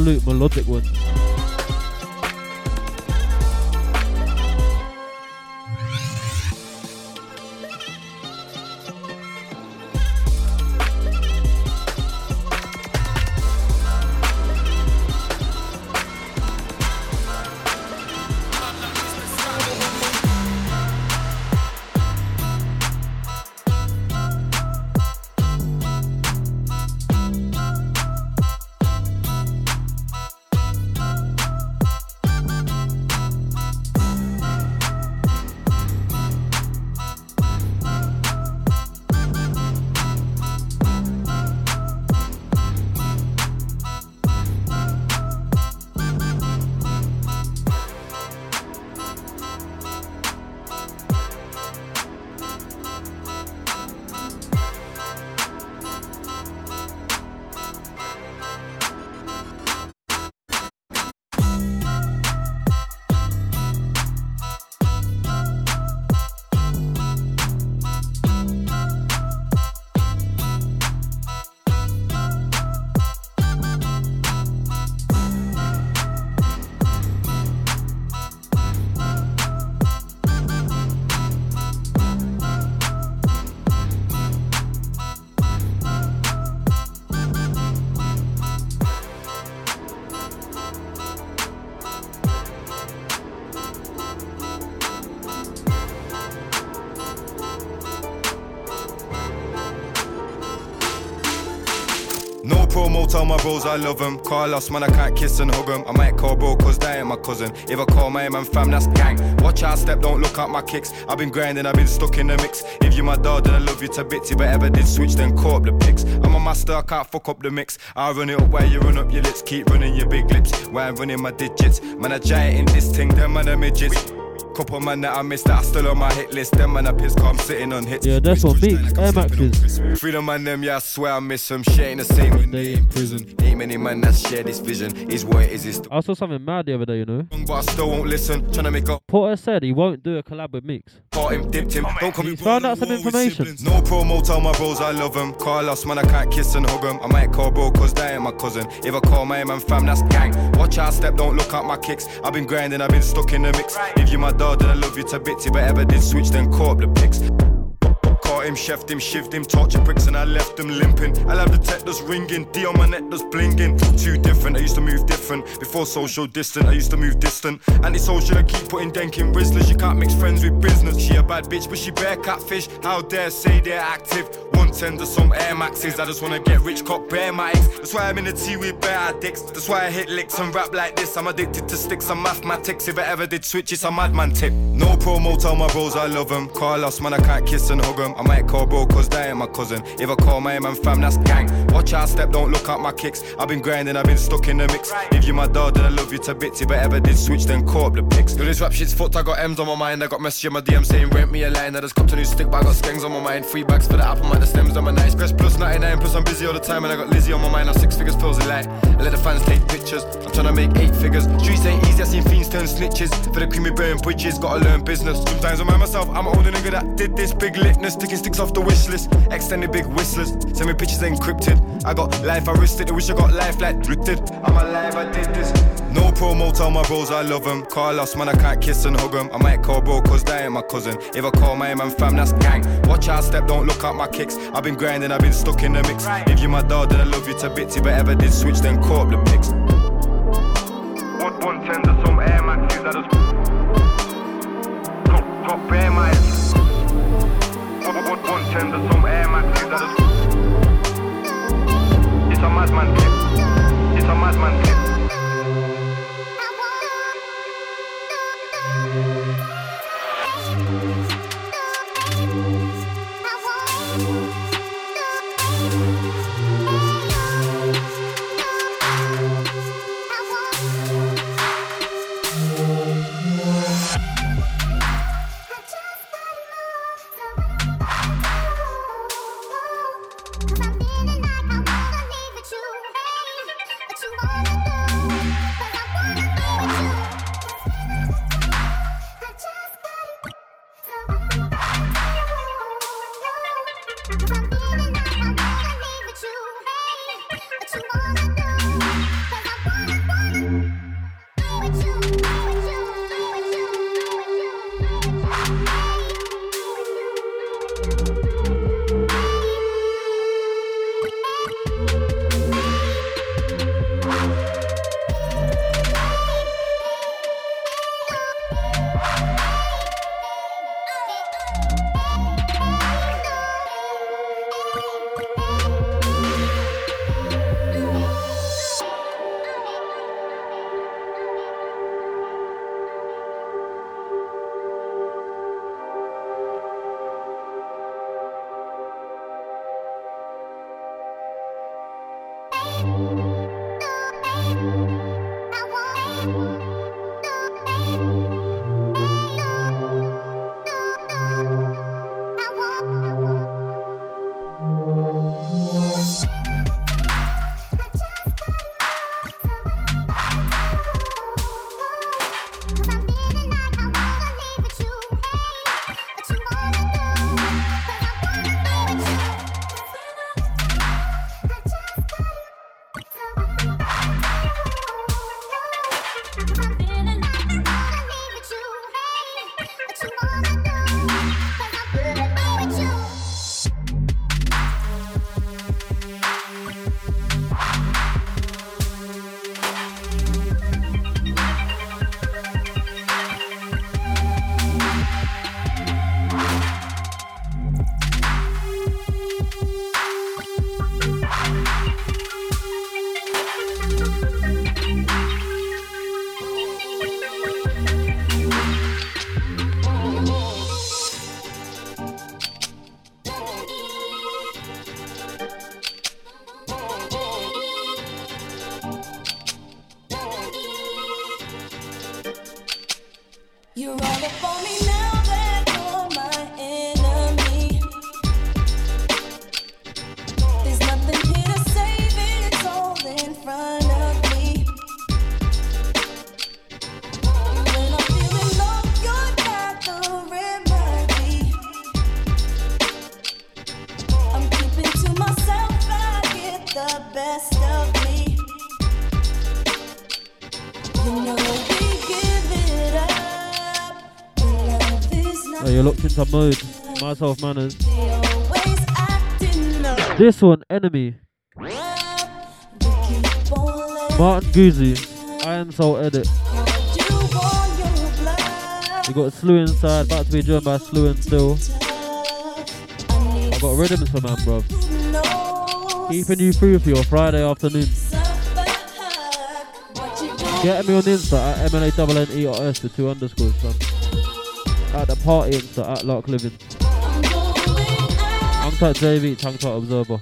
[SPEAKER 1] absolute melodic one.
[SPEAKER 14] Bros I love them. Carlos, man, I can't kiss and hug them. I might call bro, cause they ain't my cousin. If I call my man fam, that's gang. Watch out, step, don't look at my kicks. I've been grinding, I've been stuck in the mix. If you my dog, then I love you to bits. If I ever did switch, then call up the pics. I'm a master, I can't fuck up the mix. I run it up while you run up your lips. Keep running your big lips while I'm running my digits. Man, I giant in this thing, them man, are midgets. Couple man that I missed that are still on my hit list. Them man, I piss, I'm sitting on hits.
[SPEAKER 12] Yeah, that's what Meeks, Air Maxes.
[SPEAKER 14] Freedom man, them, yeah, I swear I miss them. Shit ain't the same when they in prison. Ain't many man that share this vision. Is what it is, it's
[SPEAKER 12] I saw something mad the other day, you know.
[SPEAKER 14] but I still won't listen. Tryna make up
[SPEAKER 12] Porter said he won't do a collab with Meeks.
[SPEAKER 14] part him, dipped him. Don't come
[SPEAKER 12] found out some information.
[SPEAKER 14] No promo, tell my bros I love them. Carlos, man, I can't kiss and hug them. I might call bro, cause they ain't my cousin. If I call my man fam, that's gang. Watch out, step, don't look at my kicks. I've been grinding, I've been stuck in the mix. If you my dog, then I love you to bits. If I ever did switch, then call up the pics. Caught him, chefed him, shivved him, torture bricks, and I left him limping. I love the tech that's ringing, D on my neck that's blinging. Too different, I used to move different. Before social distant, I used to move distant. Antisocial, I keep putting denk in Rizlas. You can't mix friends with business. She a bad bitch, but she bare catfish. How dare say they're active? One tender, some Air Maxes. I just wanna get rich, cop bare my ex. That's why I'm in the tea with bare addicts. That's why I hit licks and rap like this. I'm addicted to sticks and mathematics. If I ever did switch, it's a madman tip. No promo, tell my bros I love them. Carlos, man, I can't kiss and hug them. Might call bro, cause they ain't my cousin. If I call my man fam, that's gang. Watch out, step, don't look at my kicks. I've been grinding, I've been stuck in the mix. If you my dog, then I love you to bits. If I ever did switch, then call up the pics. Yo, this rap shit's fucked, I got M's on my mind. I got message in my DM saying rent me a line. I just copped a new stick, but I got skangs on my mind. Three bags for the apple, man, the stems on my nice. Press plus 99, plus I'm busy all the time. And I got Lizzie on my mind, now six figures feels a light. I let the fans take pictures. I'm trying to make eight figures. Streets ain't easy, I seen fiends turn snitches. For the creamy burn bridges, gotta learn business. Sometimes I mind myself, I'm an older nigga that did this. Big litness, sticking sticks off the wish list. Extended big whistlers, send me pictures encrypted. I got life, I risked it. I wish I got life like drifted. I'm alive, I did this. No promo, tell my bros I love them. Carlos, man, I can't kiss and hug them. I might call bro, cause they ain't my cousin. If I call my man fam, that's gang. Watch out, step, don't look at my kicks. I've been grinding, I've been stuck in the mix. If you my dog, then I love you to bits. If I ever did switch, then call up the pics. One, tender, some Air Maxes, I bare my one, one, one tender, some Air Maxes, I just It's a madman clip. It's a madman.
[SPEAKER 15] Mode. Myself manners.
[SPEAKER 1] always acting up.
[SPEAKER 15] This one, enemy. Martin Guzzi. Iron Soul edit. We got Slew inside, about to be joined by Slew and Still. I got rhythms for man, bruv. Keeping you through for your Friday afternoon. Get me on Insta at MLA-N-N-E-R-S with two underscores, fam. At the party Insta at Lark Living. Tongue Tight JV, Tongue Tight Observer.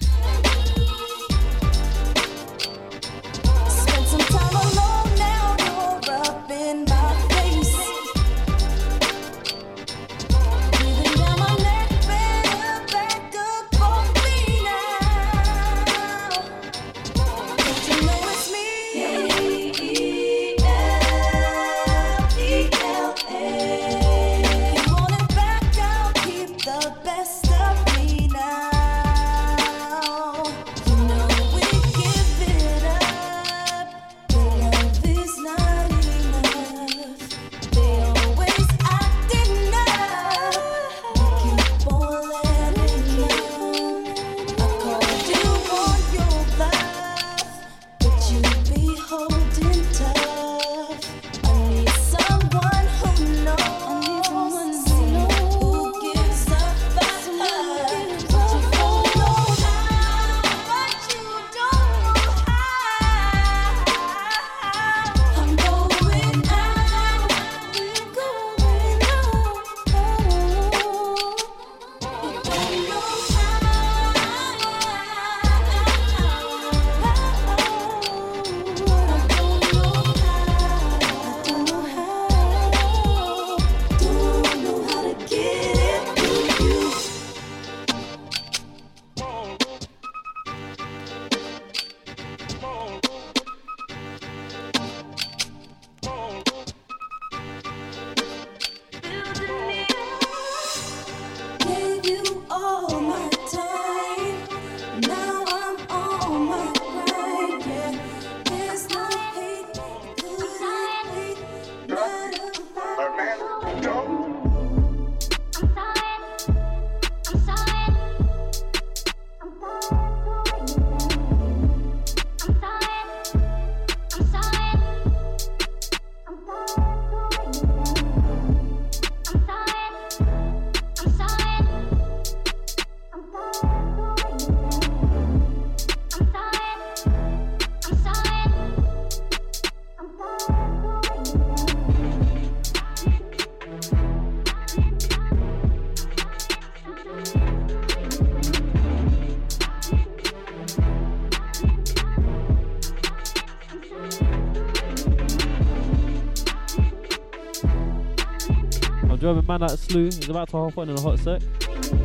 [SPEAKER 15] Man like Slew. He's about to hop on in a hot sec.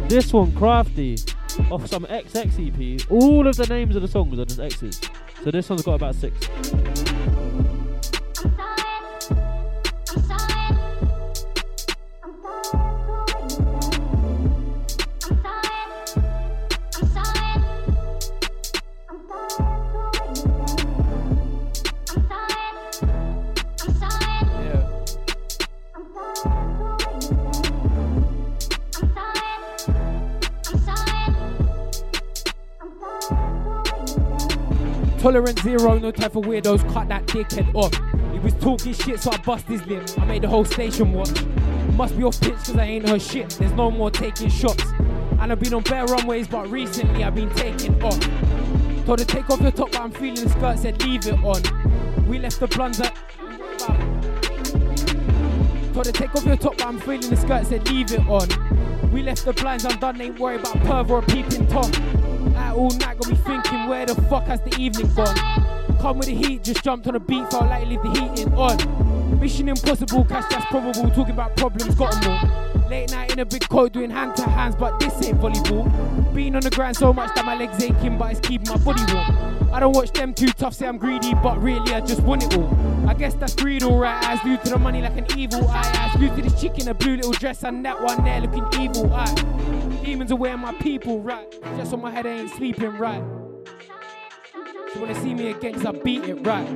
[SPEAKER 15] This one, Crafty, off some XX EP. All of the names of the songs are just X's. So this one's got about six.
[SPEAKER 16] Tolerant zero, no time for weirdos, cut that dickhead off. He was talking shit, so I bust his lip. I made the whole station watch. Must be off pitch, cause I ain't her shit. There's no more taking shots. And I've been on bare runways, but recently I've been taking off. Told her take off your top, but I'm feeling the skirt, said leave it on. We left the blunder. Told her take off your top, but I'm feeling the skirt, said leave it on. We left the blinds undone, ain't worried about perv or a peeping tom. Out all night, got me where the fuck has the evening gone? Come with the heat, just jumped on a beat, felt like leave the heating on. Mission impossible, cash that's probable. Talking about problems, got 'em all. Late night in a big coat doing hand to hands, but this ain't volleyball. Been on the grind so much that my legs aching, but it's keeping my body warm. I don't watch them too tough, say I'm greedy, but really I just want it all. I guess that's greed, alright. Eyes glued to the money like an evil eye. Eyes glued to this chick in a blue little dress and that one there looking evil eye. Demons are wearing my people, right? Just on my head, I ain't sleeping, right? She wanna see me again, cause I beat it, right?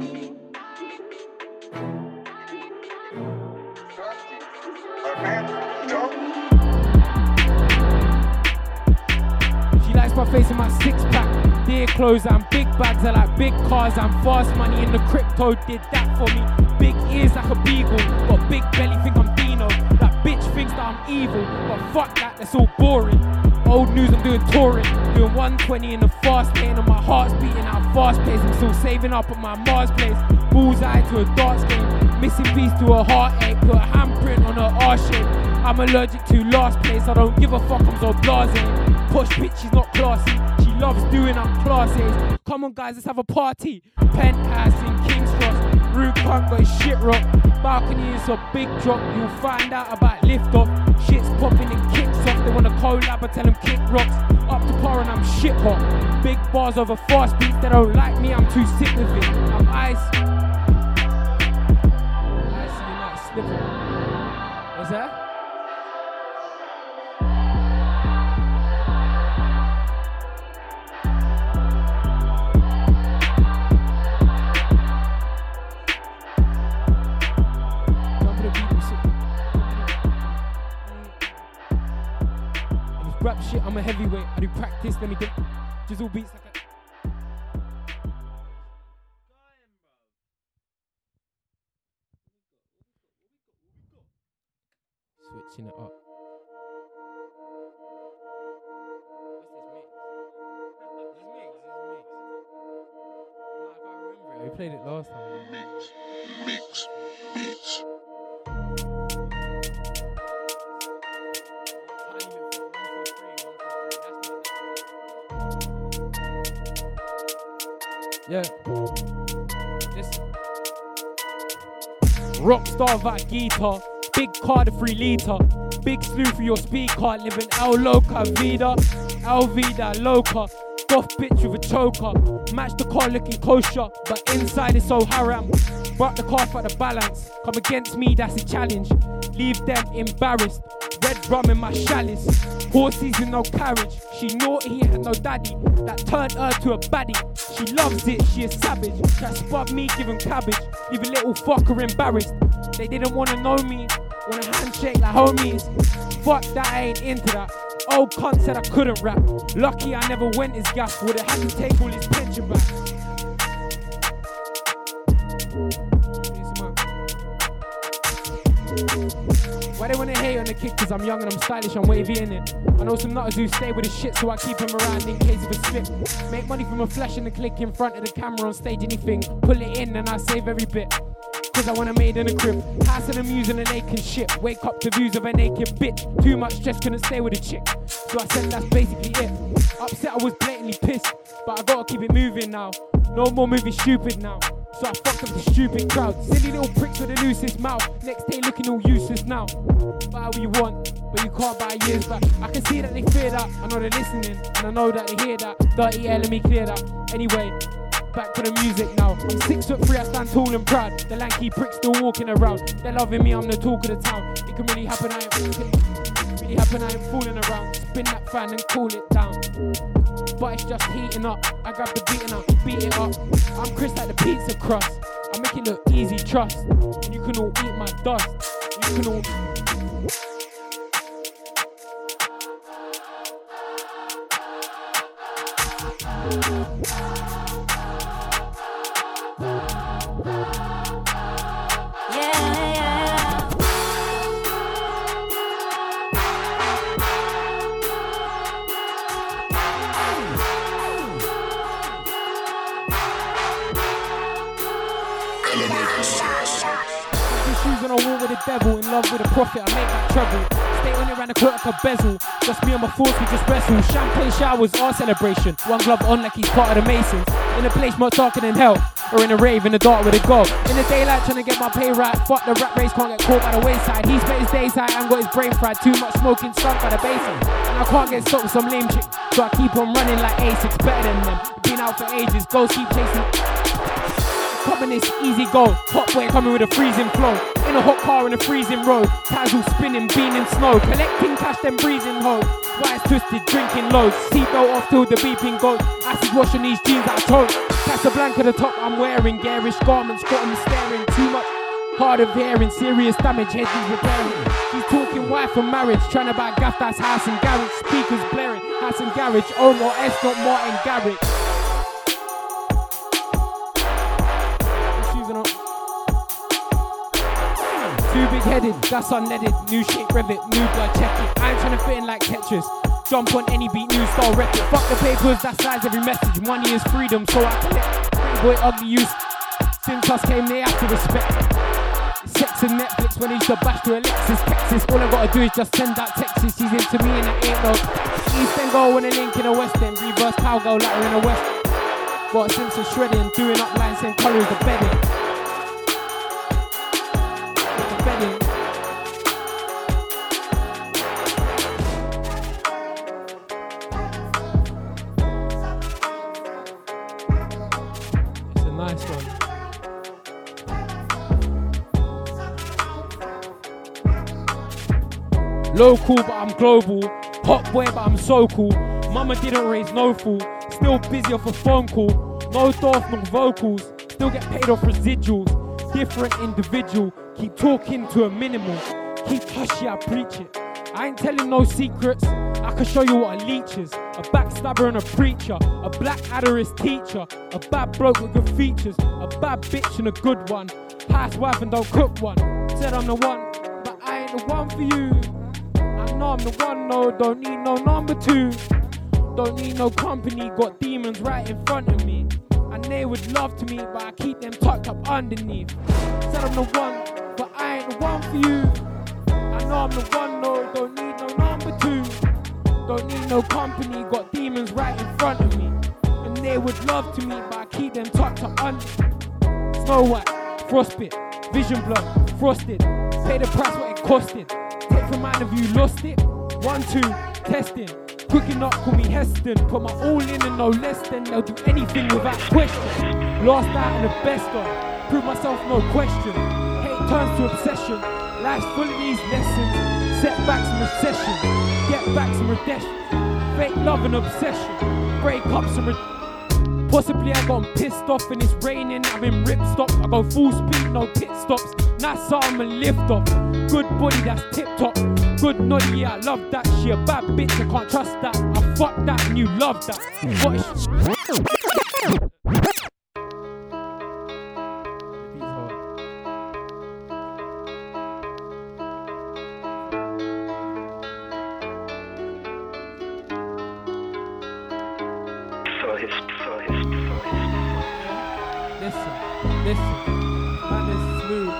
[SPEAKER 16] She likes my face and my six pack. Dear clothes and big bags. I like big cars and fast money. In the crypto did that for me. Big ears like a beagle. Got big belly, think I'm Dino. That bitch thinks that I'm evil. But fuck that, that's all boring. Old news, I'm doing touring. Doing 120 in the fast lane. And my heart's beating out fast pace. I'm still saving up at my Mars place. Bullseye to a darts game. Missing piece to a heartache. Put a handprint on her R shape. I'm allergic to last place. I don't give a fuck, I'm so blasé. Push bitch, she's not classy. She loves doing up classes. Come on, guys, let's have a party. Penthouse in King's Cross. Roof can't shit rock. Balcony is a big drop. You'll find out about lift off. Shit's popping and collab, I tell them kick rocks. Up to par and I'm shit hot. Big bars over fast beats. They don't like me, I'm too sick with it. I'm ice. Rap shit, I'm a heavyweight. I do practice, let me get jizzle beats like a. Switching it up. We played it last time. Mix, mix. Yeah. Listen. Rockstar that guitar. Big car the free liter. Big slew for your speaker. Living El Loca Vida. El Vida Loca. Goth bitch with a choker. Match the car looking kosher. But inside it's so haram. Brought the car for the balance. Come against me, that's a challenge. Leave them embarrassed. Red rum in my chalice. Horses with no carriage. She naughty, had no daddy. That turned her to a baddie. She loves it, she is savage. Try spot me, him cabbage. Leave a little fucker embarrassed. They didn't wanna know me. Want a handshake like homies. Fuck that, I ain't into that. Old cunt said I couldn't rap. Lucky I never went his gaff. Would've had to take all his pension back. Why they wanna hate on the kid? Cause I'm young and I'm stylish, I'm wavy in it. I know some nutters who stay with the shit, so I keep him around in case of a slip. Make money from a flash and a click in front of the camera on stage, anything. Pull it in and I save every bit. Cause I wanna made in a crib. House and and a naked shit. Wake up to views of a naked bitch. Too much stress, couldn't stay with a chick. So I said that's basically it. Upset, I was blatantly pissed. But I gotta keep it moving now. No more moving stupid now. So I fucked up the stupid crowd. Silly little pricks with the loosest mouth. Next day looking all useless now. Buy what you want, but you can't buy years back. I can see that they fear that. I know they're listening, and I know that they hear that. Dirty air, let me clear that. Anyway, back to the music now. I'm six foot three, I stand tall and proud. The lanky pricks still walking around. They're loving me, I'm the talk of the town. It can really happen, I ain't really happen, I ain't fooling around. Spin that fan and cool it down. But it's just heating up. I grab the beat and I beat it up. I'm Chris like the pizza crust. I make it look easy, trust. And you can all eat my dust. You can all. Love with a prophet, I make that trouble. Stay on it around the clock like bezel. Just me and my force, we just wrestle. Champagne showers, our celebration. One glove on like he's part of the Masons. In a place much darker than hell. or in a rave in the dark with a go. In the daylight trying to get my pay right. Fuck the rap race, can't get caught by the wayside. He spent his days high and got his brain fried. Too much smoking, stunk by the basin. And I can't get stuck with some lame chick. So I keep on running like Asics, better than them. Been out for ages, ghosts keep chasing. Coming this easy go. Hot boy coming with a freezing flow. In a hot car in a freezing road. Casual spinning, bean in snow. Collecting cash, then breezing home. Wise twisted, drinking loads. Seatbelt off till the beeping goes. Acid washing these jeans out of tone. Casablanca the top I'm wearing. Garish garments, got 'em staring. Too much hard of hearing. Serious damage, head is repairing. She's talking wife and marriage. Trying to buy gaff that's house and garage. Speakers blaring. House and garage. Omar S. Not Martin Garrix. Too big headed, that's unleaded. New shape, rev it, new blood, check it. I ain't trying to fit in like Tetris. Jump on any beat, new style, rep it. Fuck the papers, that size every message. Money is freedom, so I collect. Pretty boy, ugly use. Since us came, they have to respect. Sex and Netflix when he's the bash to Alexis, Texas. All I gotta do is just send out texts. She's into me and it ain't no East End goal with a link in the West End. Reverse cowgirl like we're in the West. Got of shredding, doing up lines, same colour as the bedding. Bedding. It's a nice one. Local, but I'm global. Hot boy, but I'm so cool. Mama didn't raise no fool. Still busy off a phone call. No Dolph, no vocals. Still get paid off residuals. Different individual. Keep talking to a minimal. Keep hushy, I preach it. I ain't telling no secrets. I can show you what a leech is. A backstabber and a preacher. A black adderist teacher. A bad bloke with good features. A bad bitch and a good one. Housewife and don't cook one. Said I'm the one, but I ain't the one for you. I know I'm the one, no, don't need no number two. Don't need no company, got demons right in front of me. And they would love to me, but I keep them tucked up underneath. Said I'm the one, for you. I know I'm the one, no, don't need no number two. Don't need no company, got demons right in front of me. And they would love to meet, but I keep them tucked up under. Snow White, frostbit, vision blood, frosted. Pay the price what it costed. Take from mine of you lost it. One, two, testing. Quick enough, call me Heston. Put my all in and no less than they'll do anything without question. Lost out and the best on. Prove myself, no question. Turns to obsession. Life's full of these lessons. Setbacks and recession. Get backs and redemption. Fake love and obsession. Breakups and re- Possibly I got pissed off and it's raining. I'm in rip stop. I go full speed, no pit stops. Nice arm and lift off. Good body, that's tip top. Good noddy, yeah, I love that. She a bad bitch, I can't trust that. I fuck that and you love that. What is Listen, listen. Man is smooth.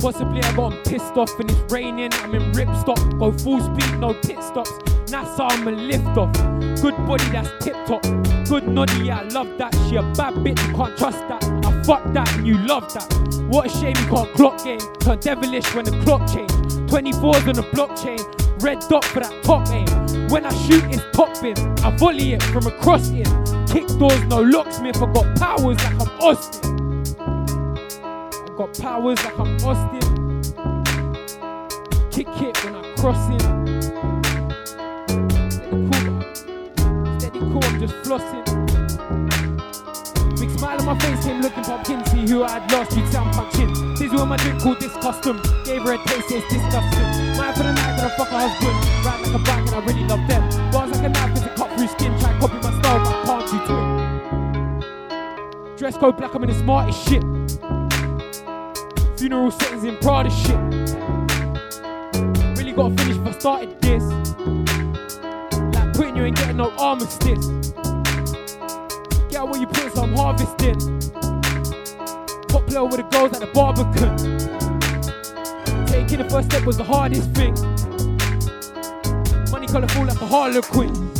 [SPEAKER 16] Possibly I got pissed off and it's raining. I'm in rip stop, go full speed, no pit stops. NASA, I'm a lift off. Good body, that's tip top. Good noddy, yeah, I love that. She a bad bitch, you can't trust that. I fuck that and you love that. What a shame you can't clock game. Turn devilish when the clock change. 24s on the blockchain. Red dot for that top aim. Eh? When I shoot, it's top bin. I volley it from across it. Kick doors, no locksmith. I got powers like I'm Austin. I got powers like I'm Austin. Kick it when I cross it. Steady cool, steady cool, I'm just flossing. My face, came looking pumpkin. See who I'd lost, you'd sound punching. This is my drink called this custom. Gave her a taste, it's disgusting. Mine for the night, gonna fuck her husband. Ride like a bike, and I really love them. Bars like a knife, as a cut through skin. Try copy my style, but I can't do twin. Dress code black, I'm in the smartest shit. Funeral settings in Prada shit. Really gotta finish if I started this. Like putting you in getting no armistice when you put some harvesting. Popular with the girls at the Barbican. Taking the first step was the hardest thing. Money colourful like a harlequin.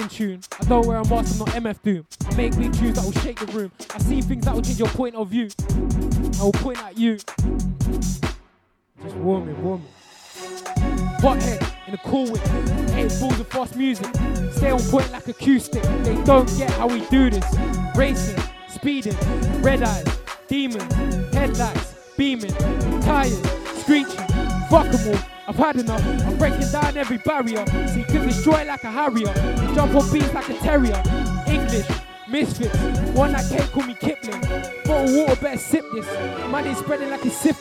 [SPEAKER 16] In tune. I don't wear a mask, I'm not MF Doom. I make big tunes that will shake the room. I see things that will change your point of view. I will point at you. Just warm it, warming, warming. Hothead in a cool whip. Eight balls of fast music. Stay on point like acoustic. They don't get how we do this. Racing, speeding, red eyes, demons, headlights, beaming, tires, screeching. Fuck 'em all. I've had enough. I'm breaking down every barrier. See, can destroy like a harrier. Jump on beats like a terrier. English, misfits. One that can't call me Kipling. Bottle water, better sip this. Money spreading like a sip.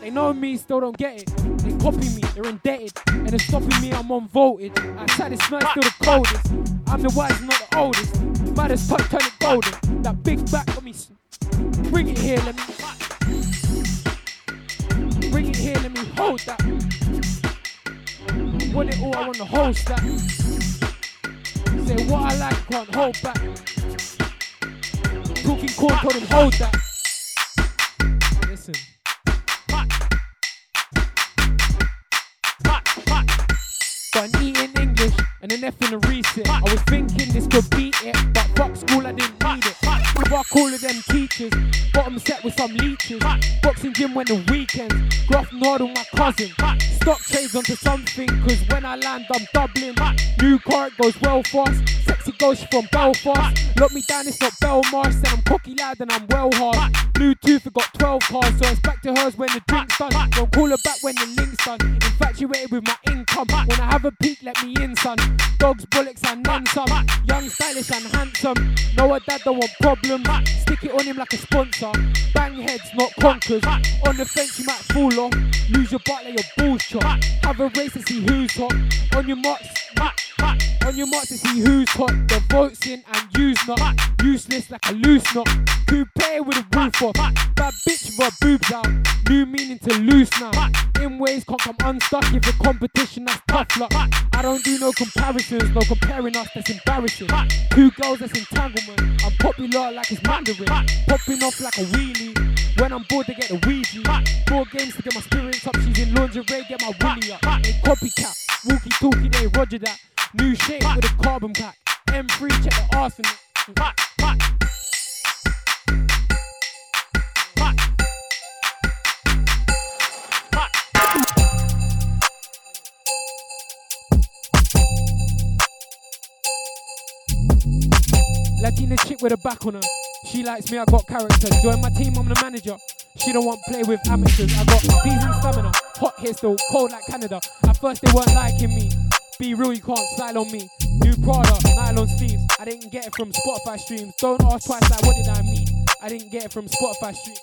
[SPEAKER 16] They know me, still don't get it. They copy me, they're indebted. And they're stopping me, I'm on voltage. Outside this night, still the coldest. I'm the wisest, not the oldest. Matters touch, turn it golden. That big back on me. Bring it here, let me. Bring it here, let me hold that. Want it all, I want the whole stack. Say what I like, can't hold back. Talking corn, told him hold that. Listen. An E in English and an F in a reset. I was thinking this could beat it, but fuck school, I didn't need it. Fuck all of them teachers, bottom set with some leeches. Boxing gym when the weekends, grafting hard on my cousin. Stock trades onto something, cause when I land, I'm doubling. New car, goes well fast. Sexy ghost from Belfast. Lock me down, it's not Belmarsh. Said I'm cocky lad and I'm well hard. Bluetooth, it got 12 cars, so it's back to hers when the drink's done. Don't call her back when the link's done. Infatuated with my income. When I have a peak, let me in, son. Dogs, bullocks, and then some. Young, stylish, and handsome. No, her dad don't want problems. Stick it on him like a sponsor. Bang heads, not conkers. On the fence, you might fall off. Lose your butt, let your balls chop. Have a race to see who's hot. On your marks, on your marks to see who's hot. The votes in and use not. Useless like a loose knot. Coupe with a roof off. Bad bitch with boobs out. New meaning to loose now. In ways can't come unstuck if the competition that's tough luck. I don't do no comparisons, no comparing us, that's embarrassing. Two girls, that's entanglement. I'm popular like it's Mandarin. Popping off like a wheelie. When I'm bored, they get the Ouija. Four games to get my spirits up. She's in lingerie, get my willy up. They copycat. Walkie talkie, they roger that. New shape with a carbon pack. M3, check the arsenal. Latina chick with a back on her. She likes me, I got character. Join my team, I'm the manager. She don't want play with amateurs. I got decent stamina. Hot here still, cold like Canada. At first they weren't liking me. Be real, you can't style on me. New Prada, nylon sleeves. I didn't get it from Spotify streams. Don't ask twice like what did I mean? I didn't get it from Spotify streams.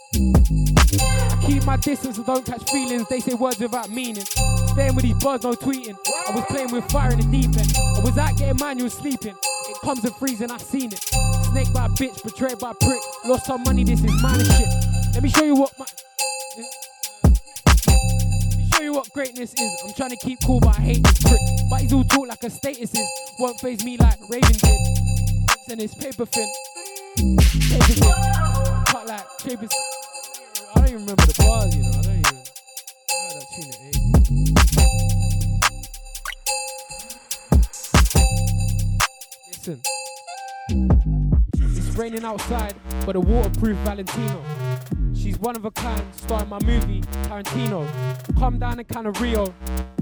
[SPEAKER 16] I keep my distance and don't catch feelings. They say words without meaning. Staying with these birds, no tweeting. I was playing with fire in the deep end. I was out getting was sleeping. Comes in freezing, I seen it. Snake by bitch, betrayed by prick. Lost some money, this is mine and shit. Let me show you what my. Let me show you what greatness is. I'm trying to keep cool, but I hate this prick. But he's all talk like a status is. Won't phase me like Raven did. And his paper thin. Paper thin. Cut like. I don't even remember the bars, you know. I don't even. I heard that tune at Listen. It's raining outside, but a waterproof Valentino. She's one of a kind, starring my movie, Tarantino. Calm down and kind of Rio.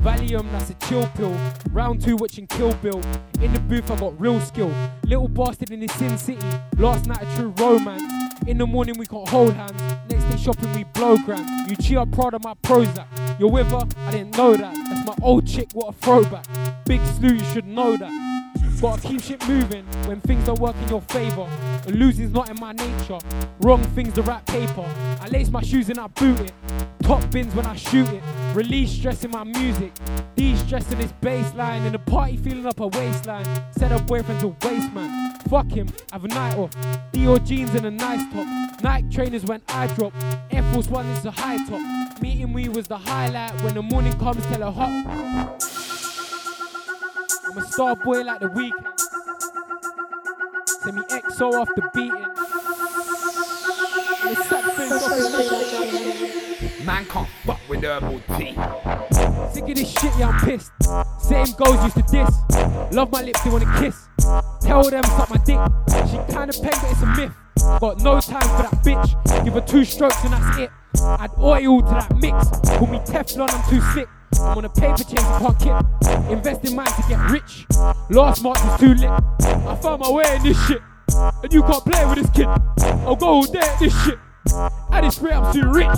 [SPEAKER 16] Valium, that's a chill pill. Round two, watching Kill Bill. In the booth, I got real skill. Little bastard in the Sin City. Last night, a true romance. In the morning, we can't hold hands. Next day, shopping, we blow grand. You cheer proud of my Prozac. You're with her? I didn't know that. That's my old chick, what a throwback. Big slew, you should know that. Gotta keep shit moving when things don't work in your favor. And losing's not in my nature. Wrong things to wrap paper. I lace my shoes and I boot it. Top bins when I shoot it. Release stress in my music. De-stress in this baseline. In the party feeling up a waistline. Set up boyfriend's a waste man. Fuck him, have a night off. Dior jeans and a nice top. Nike trainers when I drop. Air Force One is a high top. Meeting me was the highlight. When the morning comes, tell her hot. I'm a star boy like the Weeknd. Send me XO off the beating. And the sack things off the
[SPEAKER 9] Man can't fuck with herbal tea.
[SPEAKER 16] Sick of this shit, yeah, I'm pissed. Same goes used to diss. Love my lips, they wanna kiss. Tell them suck my dick. She kinda peg, but it's a myth. Got no time for that bitch. Give her two strokes and that's it. Add oil to that mix. Call me Teflon, I'm too slick. I'm on a paper chase, can't. Invest in mine to get rich. Last month was too lit. I found my way in this shit. And you can't play with this kid. I'll go all day at this shit. I just rate, I'm too rich.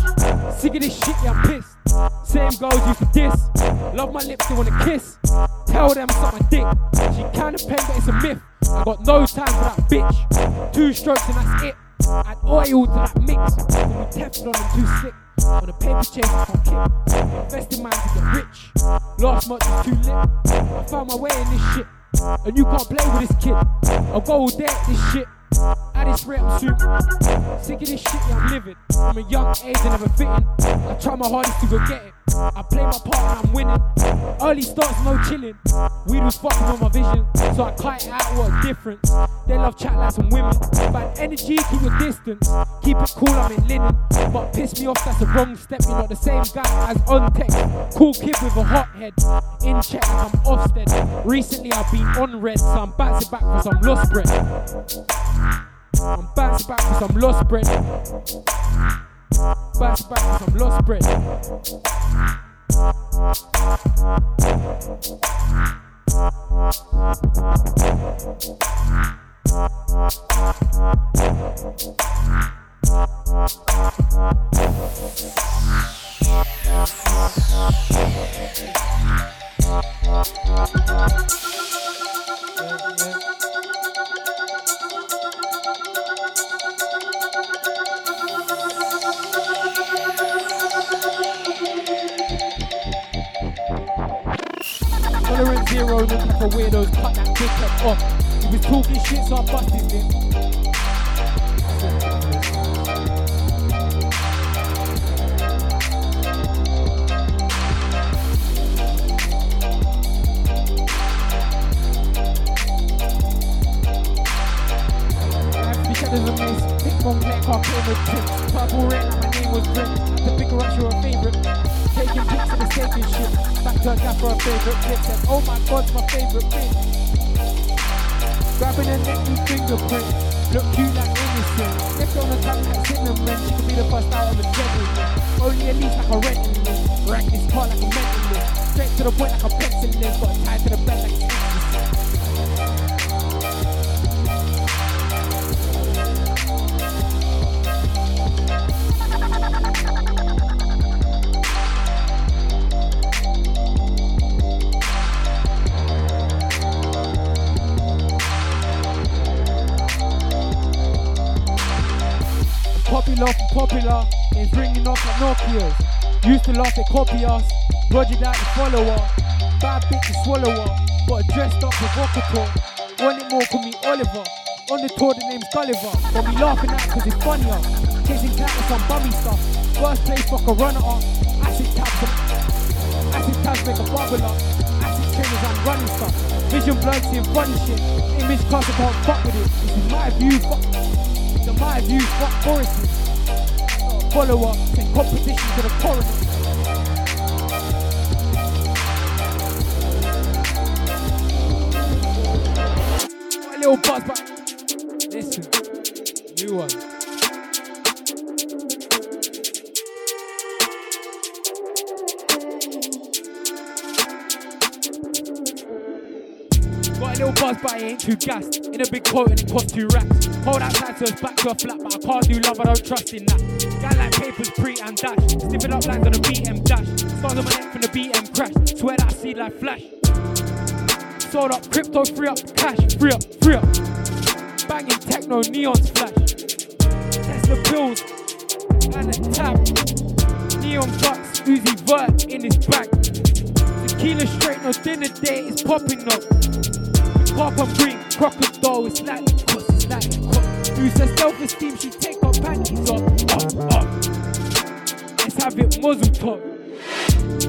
[SPEAKER 16] Sick of this shit, yeah, I'm pissed. Same girls used to diss. Love my lips, they wanna kiss. Tell them suck my dick. She kinda peg, but it's a myth. I got no time for that bitch. Two strokes and that's it. Add oil to that mix. Call me Teflon, I'm too sick. On a paper chase, I can't kip. Invest in mine to get rich. Last month was too lit. I found my way in this shit. And you can't play with this kid. I'll go all day at this shit. At this rate, I'm super. Sick of this shit, yeah, I'm living. From a young age and never fitting. I try my hardest to go get it. I play my part and I'm winning. Early starts, no chilling. Weed was fucking on my vision. So I it out, what a difference. They love chat like some women. Bad energy, keep your distance. Keep it cool, I'm in linen. But piss me off, that's the wrong step. You're not the same guy as on text. Cool kid with a hot head. In check, I'm Ofsted. Recently, I've been on red, so I'm bouncing back for some lost bread. I'm bouncing back for some lost bread. Bouncing back for some lost bread. Tolerant zero, looking for weirdos, cut that dickhead off. Oh, he was talking shit, so I busted him. Came with tips. Purple red like my name was Brent. The bigger rush, you're a favorite. Taking pics of the shit. Back to a gap for a favorite clip. Said, oh my god, my favorite bitch. Grabbing a neck, new fingerprint. Look cute like innocent. Left on the tongue like cinnamon. She could be the first out on the gentleman. Only at least like a rental list. Rank this car like a mentalist. Straight to the point like a pencilist. Got tied to the bed like a Popular for popular, it's ringing off like Nokia's. Used to laugh they copy us, Roger that the follower. Bad bitch to swallow her, but dressed up provocateur. Want it more, call me Oliver. On the tour, the name's Gulliver. But we laughing at cause it's funnier. Chasing cat with some bummy stuff. First place, fuck a runner up. Acid tabs, acid tabs make a bubble up. Acid trainers, I'm running stuff. Vision blurred, seeing funny shit. Image class, I can't fuck with it. This is my view, fuck. My view, fuck Boris. Follower, send competition to the. A little buzz, but listen, new one. Buzz, but I ain't too gassed. In a big coat and it cost two racks. Hold outside so it's back to a flat, but I can't do love, I don't trust in that. Guy like papers, pre and dash. Sniffing up lines on the BM dash. Stars on my neck from the BM crash. Swear that I see like flash. Sold up, crypto, free up, cash, free up, free up. Banging techno, neon splash. Tesla pills and a tab. Neon guts, Uzi Vert in his bag. Tequila straight, no dinner date, it's popping up. Pop and green, crocodile, it's like cuss, it's like cuss. Who says self-esteem, she take her panties off. Up, up. Let's have it muzzle top.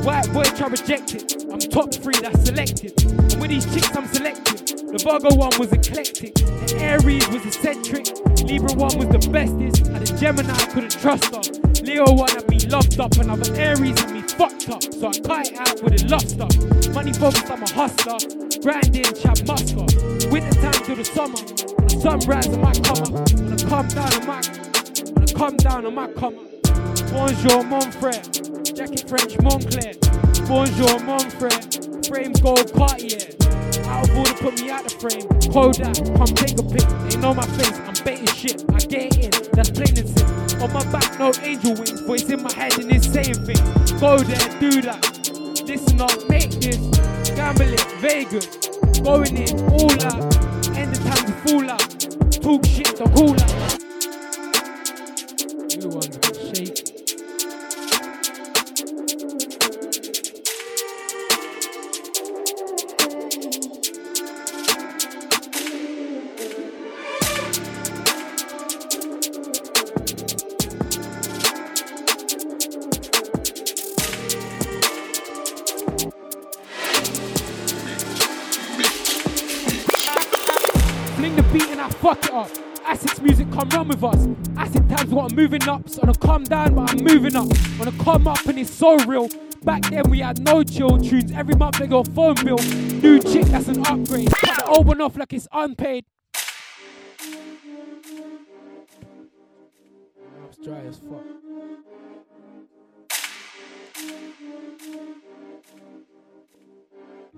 [SPEAKER 16] White boy try reject it. I'm top three, that's selected. And with these chicks, I'm selective. The Virgo one was eclectic. The Aries was eccentric. Libra one was the bestest. And the Gemini I couldn't trust her. Leo one had me loved up. Another Aries had me fucked up. So I cut it out with a luster. Money focused, I'm a hustler. Grinding, chap musker. Winter time till the summer. The sunrise, I might come. When I come down, I might. When I come down, on my come. Bonjour, mon frère. Jacket French, Moncler. Bonjour, mon frère. Frame gold Cartier. Out of order, put me out the frame. Kodak, come take a pic. They know my face, I'm baiting shit. I get in, that's plain and simple. On my back, no angel wings. Voice in my head and it's saying things. Go there, do that. Listen up, make this. Gamble it, Vegas. Going in, all out. End the time to fall out. Talk shit, the cool out. You ones moving up. So on a come down, but I'm moving up. On a come up and it's so real. Back then we had no chill tunes. Every month they go phone bill. New chick, that's an upgrade. Cut the old one off like it's unpaid. It's dry as fuck.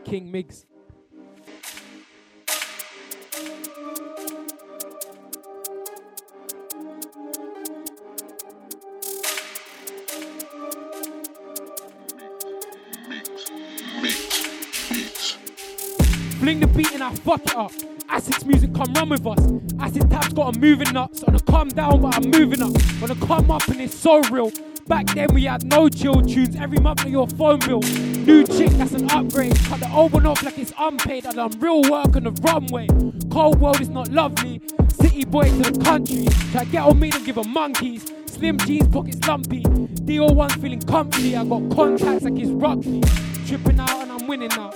[SPEAKER 16] King Migs. Fuck it up. Acid music come run with us. Acid tabs a moving nuts. On a come down, but I'm moving up. On a come up and it's so real. Back then we had no chill tunes. Every month on your phone bill. New chick, that's an upgrade. Cut the old one off like it's unpaid. I done real work on the runway. Cold world is not lovely. City boy to the country. Try get on me to give 'em monkeys. Slim jeans, pockets lumpy. DO1 feeling comfy. I got contacts like it's rugby. Tripping out and I'm winning now.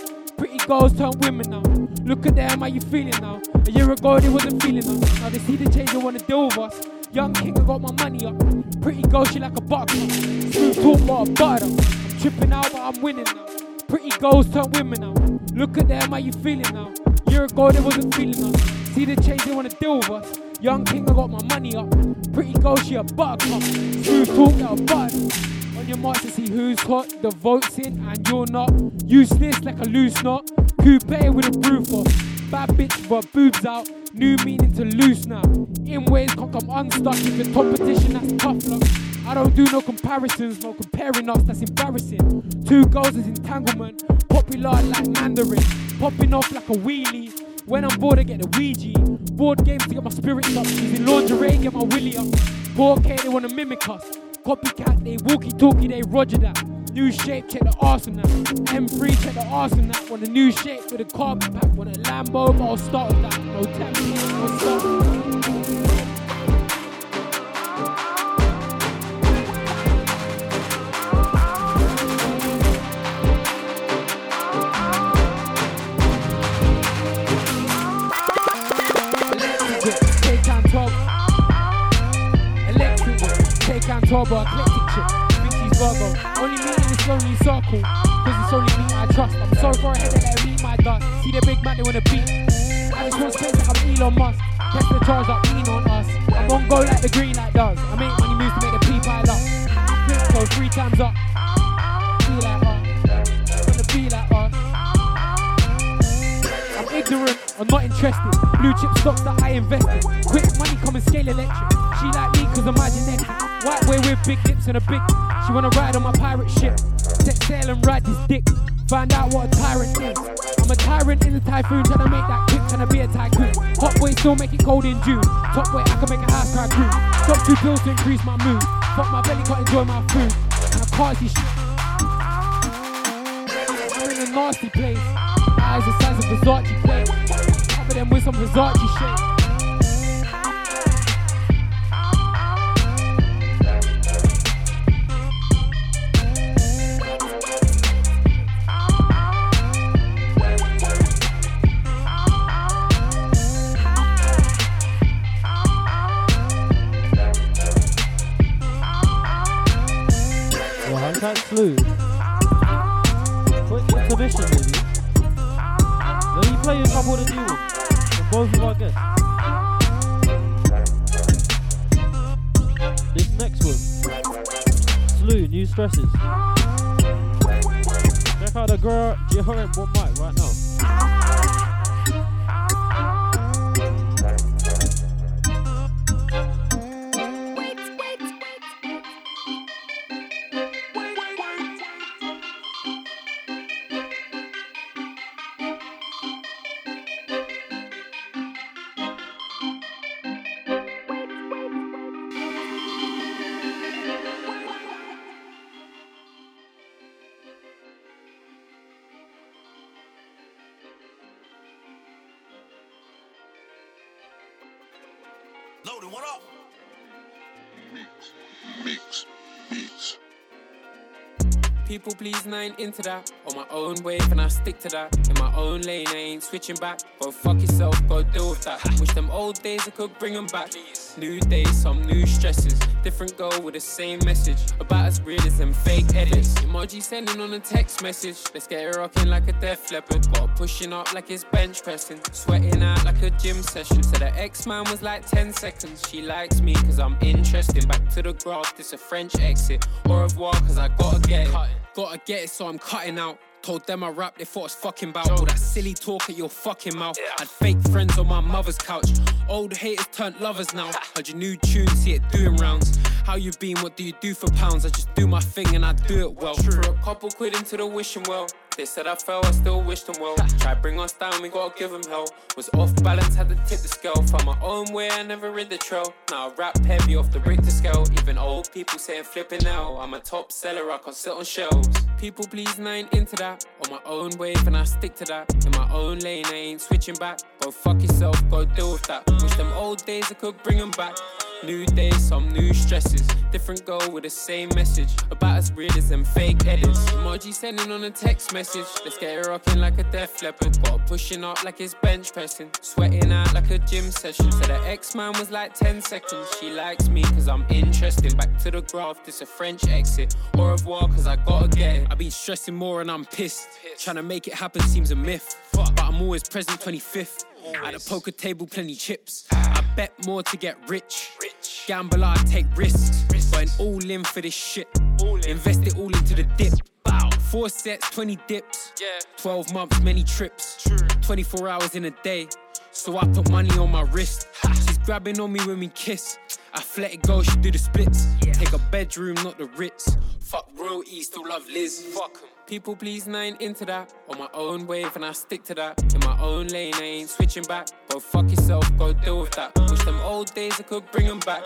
[SPEAKER 16] Girls turn women now. Look at them, how you feeling now? A year ago they wasn't feeling us. Now they see the change, they wanna deal with us. Young king, I got my money up. Pretty girl, she like a butter. Smooth talk, a butter. I'm tripping out, but I'm winning now. Pretty girls turn women now. Look at them, how you feeling now? A Year ago they wasn't feeling us. See the change, they wanna deal with us. Young king, I got my money up. Pretty girl, she a buttercup. Smooth talk, a butter. Your to see who's hot, the votes in and you're not. Useless like a loose knot. Who Coupe with a roof off. Bad bitch but boobs out. New meaning to loose now. In ways can't come unstuck. If the competition that's tough. I don't do no comparisons, no comparing us, that's embarrassing. Two girls is entanglement. Popular like Mandarin. Popping off like a wheelie. When I'm bored, I get the Ouija. Board games to get my spirits up. Using lingerie, get my willy up. 4K, they wanna mimic us. Copycat, they walkie talkie, they roger that. New shape, check the arsenal. on. M3, check the arsenal. Want a new shape with a carbon pack. Want a Lambo, but I'll start with that. No no. Take on 12, but eclectic chick. Bitchy's Virgo. Only me in this lonely circle. Cause it's only me I trust. I'm so far ahead that I read my dust. See the big man, they wanna beat. I just want space like I'm Elon Musk. Test the charge like lean on us. I'm on go like the green light does. I make money moves to make the P pile up. Flip go three times up. Be like us. Wanna be like us. I'm ignorant, I'm not interested. Blue chip stocks that I invested. Quick money come and scale electric. She like me cause I'm my genetic. White boy with big lips and a big. She wanna ride on my pirate ship. Set sail and ride this dick. Find out what a tyrant is. I'm a tyrant in the typhoon, trying to make that quick, trying to be a tycoon. Hot boy still make it cold in June. Top boy, I can make a house cry crew. Drop two pills to increase my mood. Fuck my belly, can't enjoy my food. And I see shit. in a nasty place. Eyes the size of Versace plate. Cover them with some Versace shit.
[SPEAKER 1] One mic
[SPEAKER 2] Please, I ain't into that. On my own wave and I stick to that. In my own lane, I ain't switching back. Go fuck yourself, go deal with that. Wish them old days I could bring them back. New days, some new stresses. Different girl with the same message. About as real as them fake edits. Emoji sending on a text message. Let's get it rocking like a Def Leppard. Got her pushing up like it's bench pressing. Sweating out like a gym session. So the X man was like 10 seconds. She likes me cause I'm interesting. Back to the graph, this a French exit. Au revoir cause I gotta get it. Gotta get it, so I'm cutting out. Told them I rap, they thought I was fucking about all that silly talk at your fucking mouth. Had fake friends on my mother's couch. Old haters turned lovers now. Heard your new tune, see it doing rounds. How you been? What do you do for pounds? I just do my thing and I do it well. Threw a couple quid into the wishing well. They said I fell, I still wish them well. Try bring us down, we gotta give them hell. Was off balance, had to tip the scale. Found my own way, I never read the trail. Now I rap heavy off the Richter scale. Even old people saying flipping now. I'm a top seller, I can sit on shelves. People please, I ain't into that. On my own wave, and I stick to that. In my own lane, I ain't switching back. Go fuck yourself, go deal with that. Wish them old days I could bring them back. New days, some new stresses. Different girl with the same message. About as real as them fake edits. Emoji sending on a text message. Let's get it rocking like a Def Leppard. Got her pushing up like it's bench pressing. Sweating out like a gym session. So the X man was like 10 seconds. She likes me cause I'm interesting. Back to the graph, this a French exit. Au revoir cause I gotta get it. I've been stressing more and I'm pissed. Trying to make it happen seems a myth. But I'm always present 25th. At a poker table, plenty chips. I bet more to get rich. Gamble, I take risks. Going all in for this shit. Invest it all into the dip. Bow. Four sets, 20 dips. 12 months, many trips. 24 hours in a day. So I put money on my wrist. She's grabbing on me when we kiss. Athletic girl, she do the splits. Take a bedroom, not the Ritz. Fuck real E, still love Liz. Fuck 'em. People please, ain't into that. On my own wave, and I stick to that. In my own lane, I ain't switching back. Go fuck yourself, go deal with that. Wish them old days I could bring them back.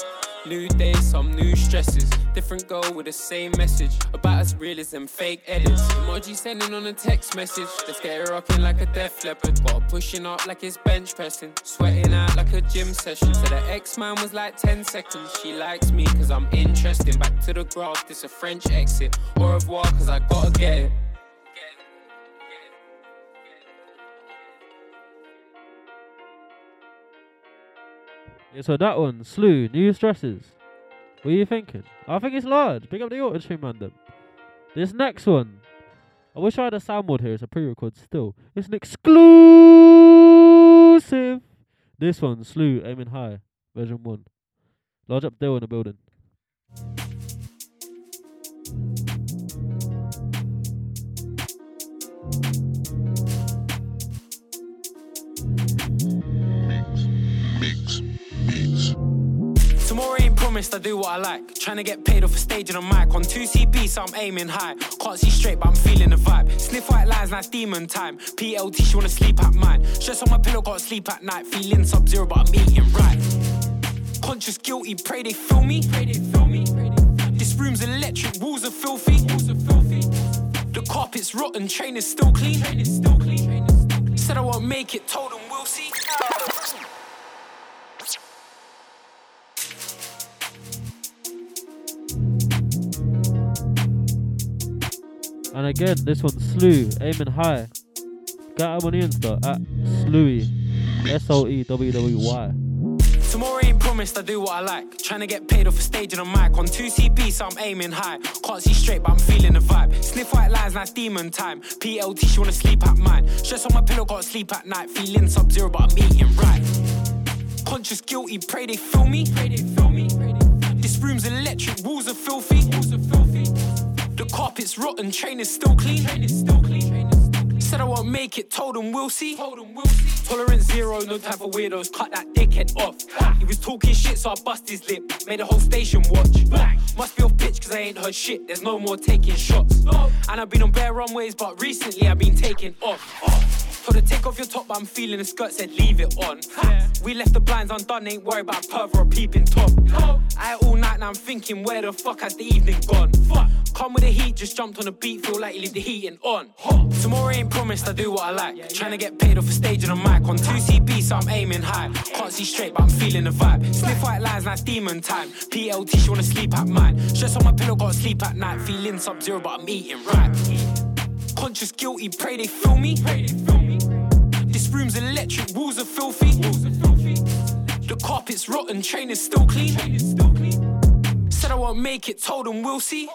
[SPEAKER 2] New days, some new stresses. Different girl with the same message. About as real as them fake edits. Emoji sending on a text message. Let's get it rocking like a Def Leppard. Got her pushing up like it's bench pressing. Sweating out like a gym session. So the X man was like 10 seconds. She likes me cause I'm interesting. Back to the graph, this a French exit. Au revoir cause I gotta get it.
[SPEAKER 1] Yeah, so that one, Slew, New Stresses. What are you thinking? I think it's large. Pick up the auto tune, man. Them. This next one, I wish I had a soundboard here. It's a pre-record still. It's an exclusive. This one, Slew, aiming high, version one. Large up there in the building.
[SPEAKER 2] Promised, I do what I like. Trying to get paid off a stage and a mic. On 2CB, so I'm aiming high. Can't see straight, but I'm feeling the vibe. Sniff white lines, nice demon time. PLT, she wanna sleep at mine. Stress on my pillow, can't sleep at night. Feeling sub zero, but I'm eating right. Conscious guilty, pray they feel me. Pray they feel me. This room's electric, walls are filthy. Walls are filthy. The carpet's rotten, train is still clean. Said I won't make it, told them we'll see.
[SPEAKER 1] And again, this one's Slew, aiming high. Get him on Insta at Slewy. S O E W W Y.
[SPEAKER 2] Tomorrow ain't promised, I do what I like. Trying to get paid off a stage and a mic. On 2CB, so I'm aiming high. Can't see straight, but I'm feeling the vibe. Sniff white lines, now demon time. PLT, she wanna sleep at mine. Stress on my pillow, gotta sleep at night. Feeling sub zero, but I'm eating right. Conscious guilty, pray they feel me. Pray they feel me. This room's electric, walls are filthy. Walls are filthy. Carpet's rotten, train is still clean. Said I won't make it, told them we'll see. Told them we'll see. Tolerance zero, no time for weirdos. Cut that dickhead off. He was talking shit, so I bust his lip. Made the whole station watch. Must be off pitch, cause I ain't heard shit. There's no more taking shots. And I've been on bare runways, but recently I've been taking off. Told her take off your top, but I'm feeling the skirt said leave it on. We left the blinds undone, ain't worried about perv or a peeping top. I all night now I'm thinking where the fuck has the evening gone? Come with the heat, just jumped on the beat, feel like you leave the heating on. Tomorrow ain't promised, I do what I like. Trying to get paid off a stage and a mic on 2CB, so I'm aiming high. Can't see straight, but I'm feeling the vibe. Sniff white lines, now demon time. PLT, she wanna sleep at mine. Stress on my pillow, gotta sleep at night. Feeling sub zero, but I'm eating right. Conscious guilty, pray they feel me. This room's electric, walls are filthy. The carpet's rotten, train is still clean. Said I won't make it, told them we'll see.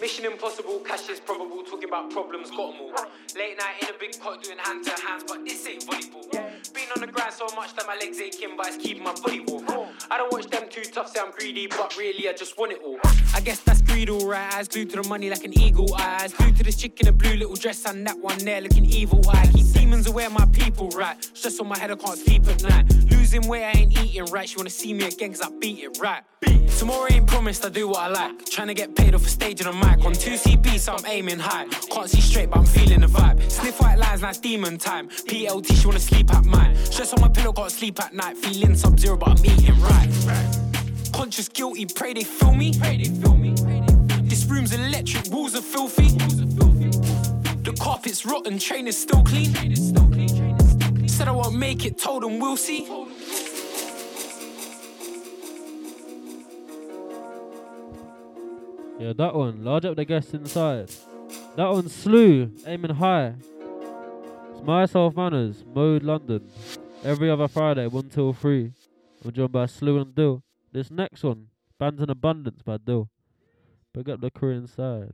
[SPEAKER 2] Mission impossible, cash is probable. Talking about problems, got 'em all. Late night in a big pot doing hand to hands, but this ain't volleyball. The grind so much that my legs aching, but it's keeping my body warm. I don't watch them too tough, say I'm greedy, but really I just want it all. I guess that's greed, alright. Eyes glued to the money like an eagle. Eyes glued to this chick in a blue little dress and that one there looking evil. I keep demons aware my people, right? Stress on my head, I can't sleep at night. Losing weight, I ain't eating right. She wanna see me again, cause I beat it right. Tomorrow ain't promised, I do what I like. Trying to get paid off a stage and a mic. On 2CB, so I'm aiming high. Can't see straight, but I'm feeling the vibe. Sniff white lines, now demon time. PLT, she wanna sleep at mine. Stress on my pillow, gotta sleep at night. Feeling sub zero, but I'm eating right. Conscious guilty, pray they feel me. This room's electric, walls are filthy. The carpet's rotten, train is still clean. Said I won't make it, told them we'll see.
[SPEAKER 1] Yeah, that one. Large up the guests inside. That one Slew, aiming high. It's myself manners, Mode London. Every other Friday, 1 till 3. I'm joined by Slew and Dill. This next one, Bands in Abundance by Dill. Pick up the crew inside.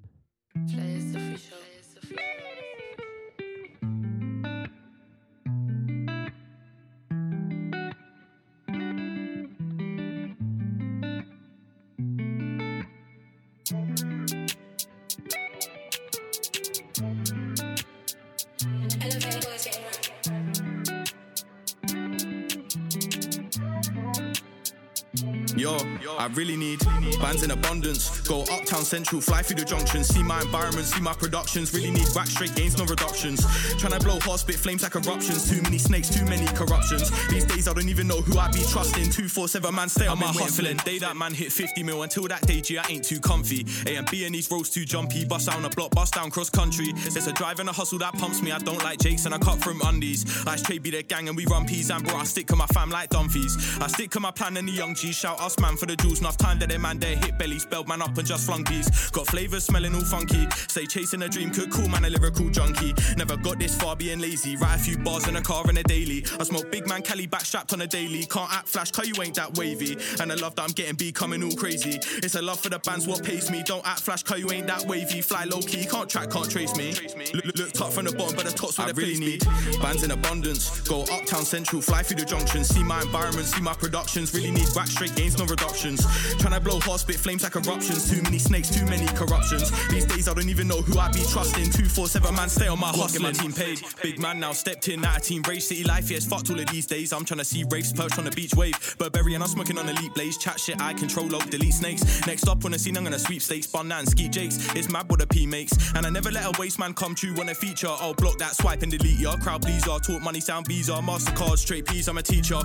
[SPEAKER 10] I really need bands in abundance. Go uptown central, fly through the junction, see my environment, see my productions. Really need whack straight gains, no reductions. Tryna blow hot, spit flames like eruptions. Too many snakes, too many corruptions. These days I don't even know who I be trusting. 247 man, stay on my hustling. Day that man hit 50 mil until that day, G, I ain't too comfy. A and B and these roads too jumpy. Bust down a block, bust down cross country. There's a drive and a hustle that pumps me. I don't like Jakes and I cut from undies. Ice trade be the gang and we run peas and bro. I stick to my fam like Dumfies. I stick to my plan and the young G. Shout us man for the jewels. Enough time that they man there hit belly, spelled man up and just flung peas. Got flavors smelling all funky. Say chasing a dream could cool man a lyrical junkie. Never got this far being lazy. Write a few bars in a car in a daily. I smoke big man Cali back strapped on a daily. Can't act flash, cause you ain't that wavy. And I love that I'm getting becoming all crazy. It's a love for the bands what pays me. Don't act flash, cause you ain't that wavy. Fly low key, can't track, can't trace me. Look, look, look top from the bottom, but the top's where I really need bands in abundance. Go uptown central, fly through the junction. See my environment, see my productions. Really need back straight gains, no reductions. Tryna blow hot, spit flames like eruptions. Too many snakes, too many corruptions. These days I don't even know who I be trusting. 247 man, stay on my hustle. my team paid. Big man now stepped in, out of team rage. City life, yes, fucked all of these days. I'm tryna see raves perched on the beach wave. Burberry and I'm smoking on elite blaze. Chat shit, I control up, delete snakes. Next up on the scene, I'm gonna sweep stakes. Bun that and ski jakes. It's mad what a P makes. And I never let a waste man come true when a feature. I'll block that swipe and delete ya. Crowd pleaser, talk money sound visa. Mastercard, straight P's, I'm a teacher.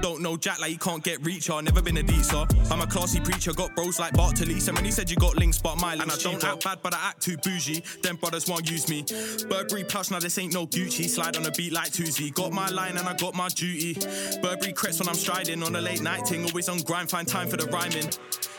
[SPEAKER 10] Don't, know Jack like you can't get reach ya. Never been a beats are. I'm a classy preacher, got bros like Bart Talise. And when he said you got links, but my links. And I don't act bad, but I act too bougie. Them brothers won't use me. Burberry plush, now this ain't no Gucci. Slide on a beat like Tuesday. Got my line and I got my duty. Burberry crepes when I'm striding on a late night ting. Always on grind, find time for the rhyming.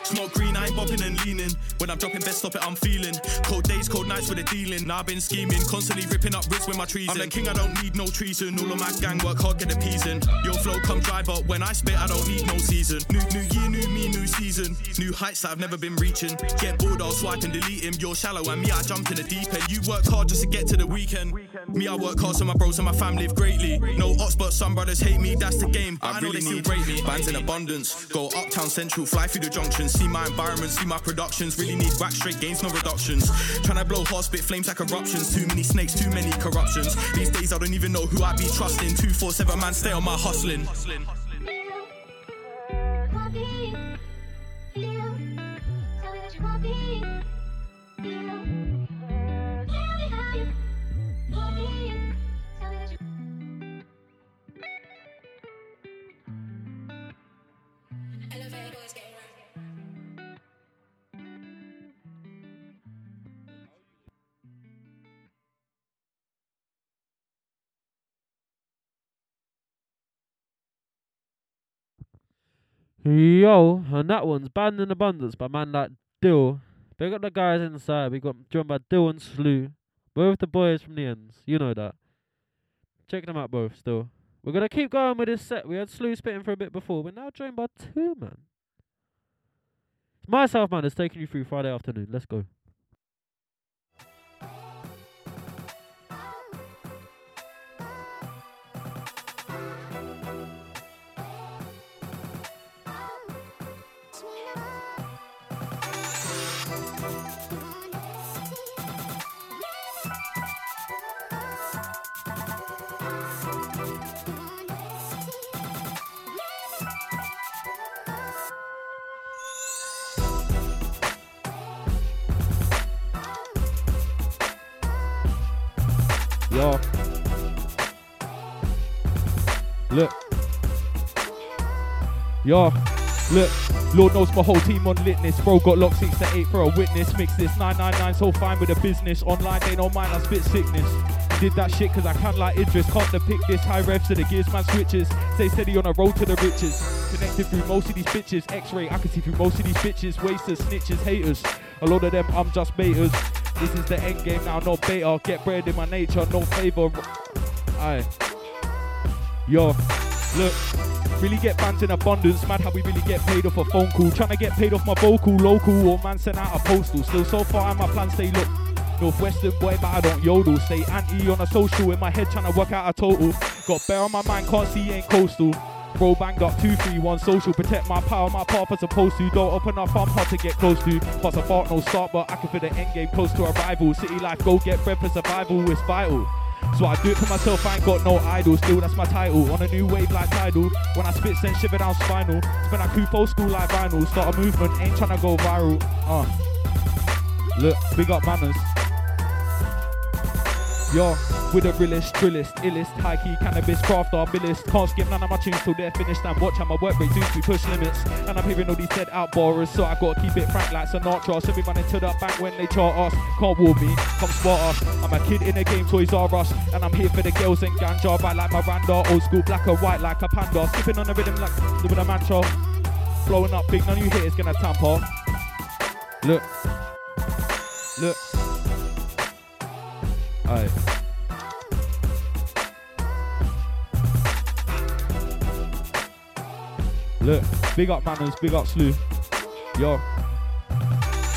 [SPEAKER 10] Smoke green, I ain't bopping and leaning. When I'm dropping best, stop it, I'm feeling. Cold days, cold nights with the dealing. Now I've been scheming, constantly ripping up wrists with my treason. I'm the king, I don't need no treason. All of my gang work hard, get the peas. Your flow come dry, but when I spit, I don't need no season. New, new year, new me, new season. New heights that I've never been reaching. Get bored, I'll swipe and delete him. You're shallow, and me, I jumped in the deep end. You work hard just to get to the weekend. Me, I work hard so my bros and my fam live greatly. No ops, but some brothers hate me, that's the game. But I, really need rate me. Bands in abundance. Go uptown central, fly through the junction. See my environment, see my productions. Really need whack straight gains, no reductions. Tryna blow hard, spit flames like eruptions. Too many snakes, too many corruptions. These days I don't even know who I be trusting. 247 man, stay on my hustling.
[SPEAKER 17] Yo, and that one's Band in Abundance by man like Dill. Big up the guys inside. We got joined by Dill and Slew. Both the boys from the ends. You know that. Check them out both still. We're gonna keep going with this set. We had Slew spitting for a bit before. We're now joined by two man. Myself man that's taking you through Friday afternoon. Let's go. Yo. Look. Lord knows my whole team on litness. Bro got locked 6 to 8 for a witness. Mix this 999 so fine with the business. Online they don't mind, I spit sickness. Did that shit cause I can't like Idris. Can't depict this high revs to the gears man switches. Stay steady on a road to the riches. Connected through most of these bitches. X-ray, I can see through most of these bitches. Wasters, snitches, haters. A lot of them, I'm just baiters. This is the end game now, no beta. Get bread in my nature, no favor. Aye. Yo, look. Really get bands in abundance. Mad how we really get paid off a phone call. Trying to get paid off my vocal, local, or man sent out a postal. Still so far, and my plan stay look. Northwestern boy, but I don't yodel. Stay anti on a social in my head, trying to work out a total. Got bear on my mind, can't see, ain't coastal. Bro, bang up two, three, one social. Protect my power, my path as supposed to. Don't open up, I'm hard to get close to. Plus a fart, no start, but I can feel the end game close to arrival. City life, go get bread for survival, it's vital. So I do it for myself, I ain't got no idol. Still, that's my title. On a new wave like tidal. When I spit, send shiver down spinal. Spin like coupe old school like vinyl. Start a movement, ain't tryna go viral. Uh. Look, big up manners. Yo, with the realest, drillest, illest, high key cannabis, craft billist. Can't skip none of my tunes till they're finished. And watch how my work rate dudes we push limits. And I'm hearing all these dead out borrowers, so I gotta keep it frank like Sinatra. So we running to the bank when they chart us. Can't war me, come spot us. I'm a kid in a game, Toys R Us. And I'm here for the girls and ganja. Right like Miranda, old school, black and white like a panda. Skipping on the rhythm like with a mantra. Blowing up big, none of you haters gonna tamper. Look. Look. Aye. Look, big up manners, big up slew. Yo.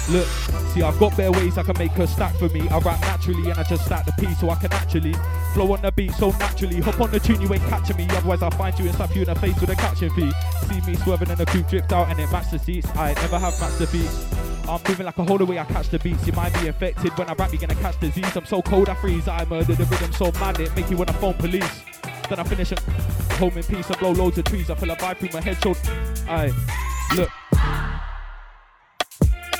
[SPEAKER 17] Look, see, I've got better ways I can make a stack for me. I rap naturally and I just stack the piece so I can actually flow on the beat so naturally. Hop on the tune, you ain't catching me. Otherwise, I'll find you and slap you in the face with a catching fee. See me swerving in the coupe, drift out and it matched the seats. I never have matched the beats. I'm moving like a whole way I catch the beats. You might be infected when I rap, you're gonna catch disease. I'm so cold, I freeze. I murder the rhythm so mad it make you wanna phone police. Then I finish it home in peace and blow loads of trees. I feel a vibe through my head, so I look.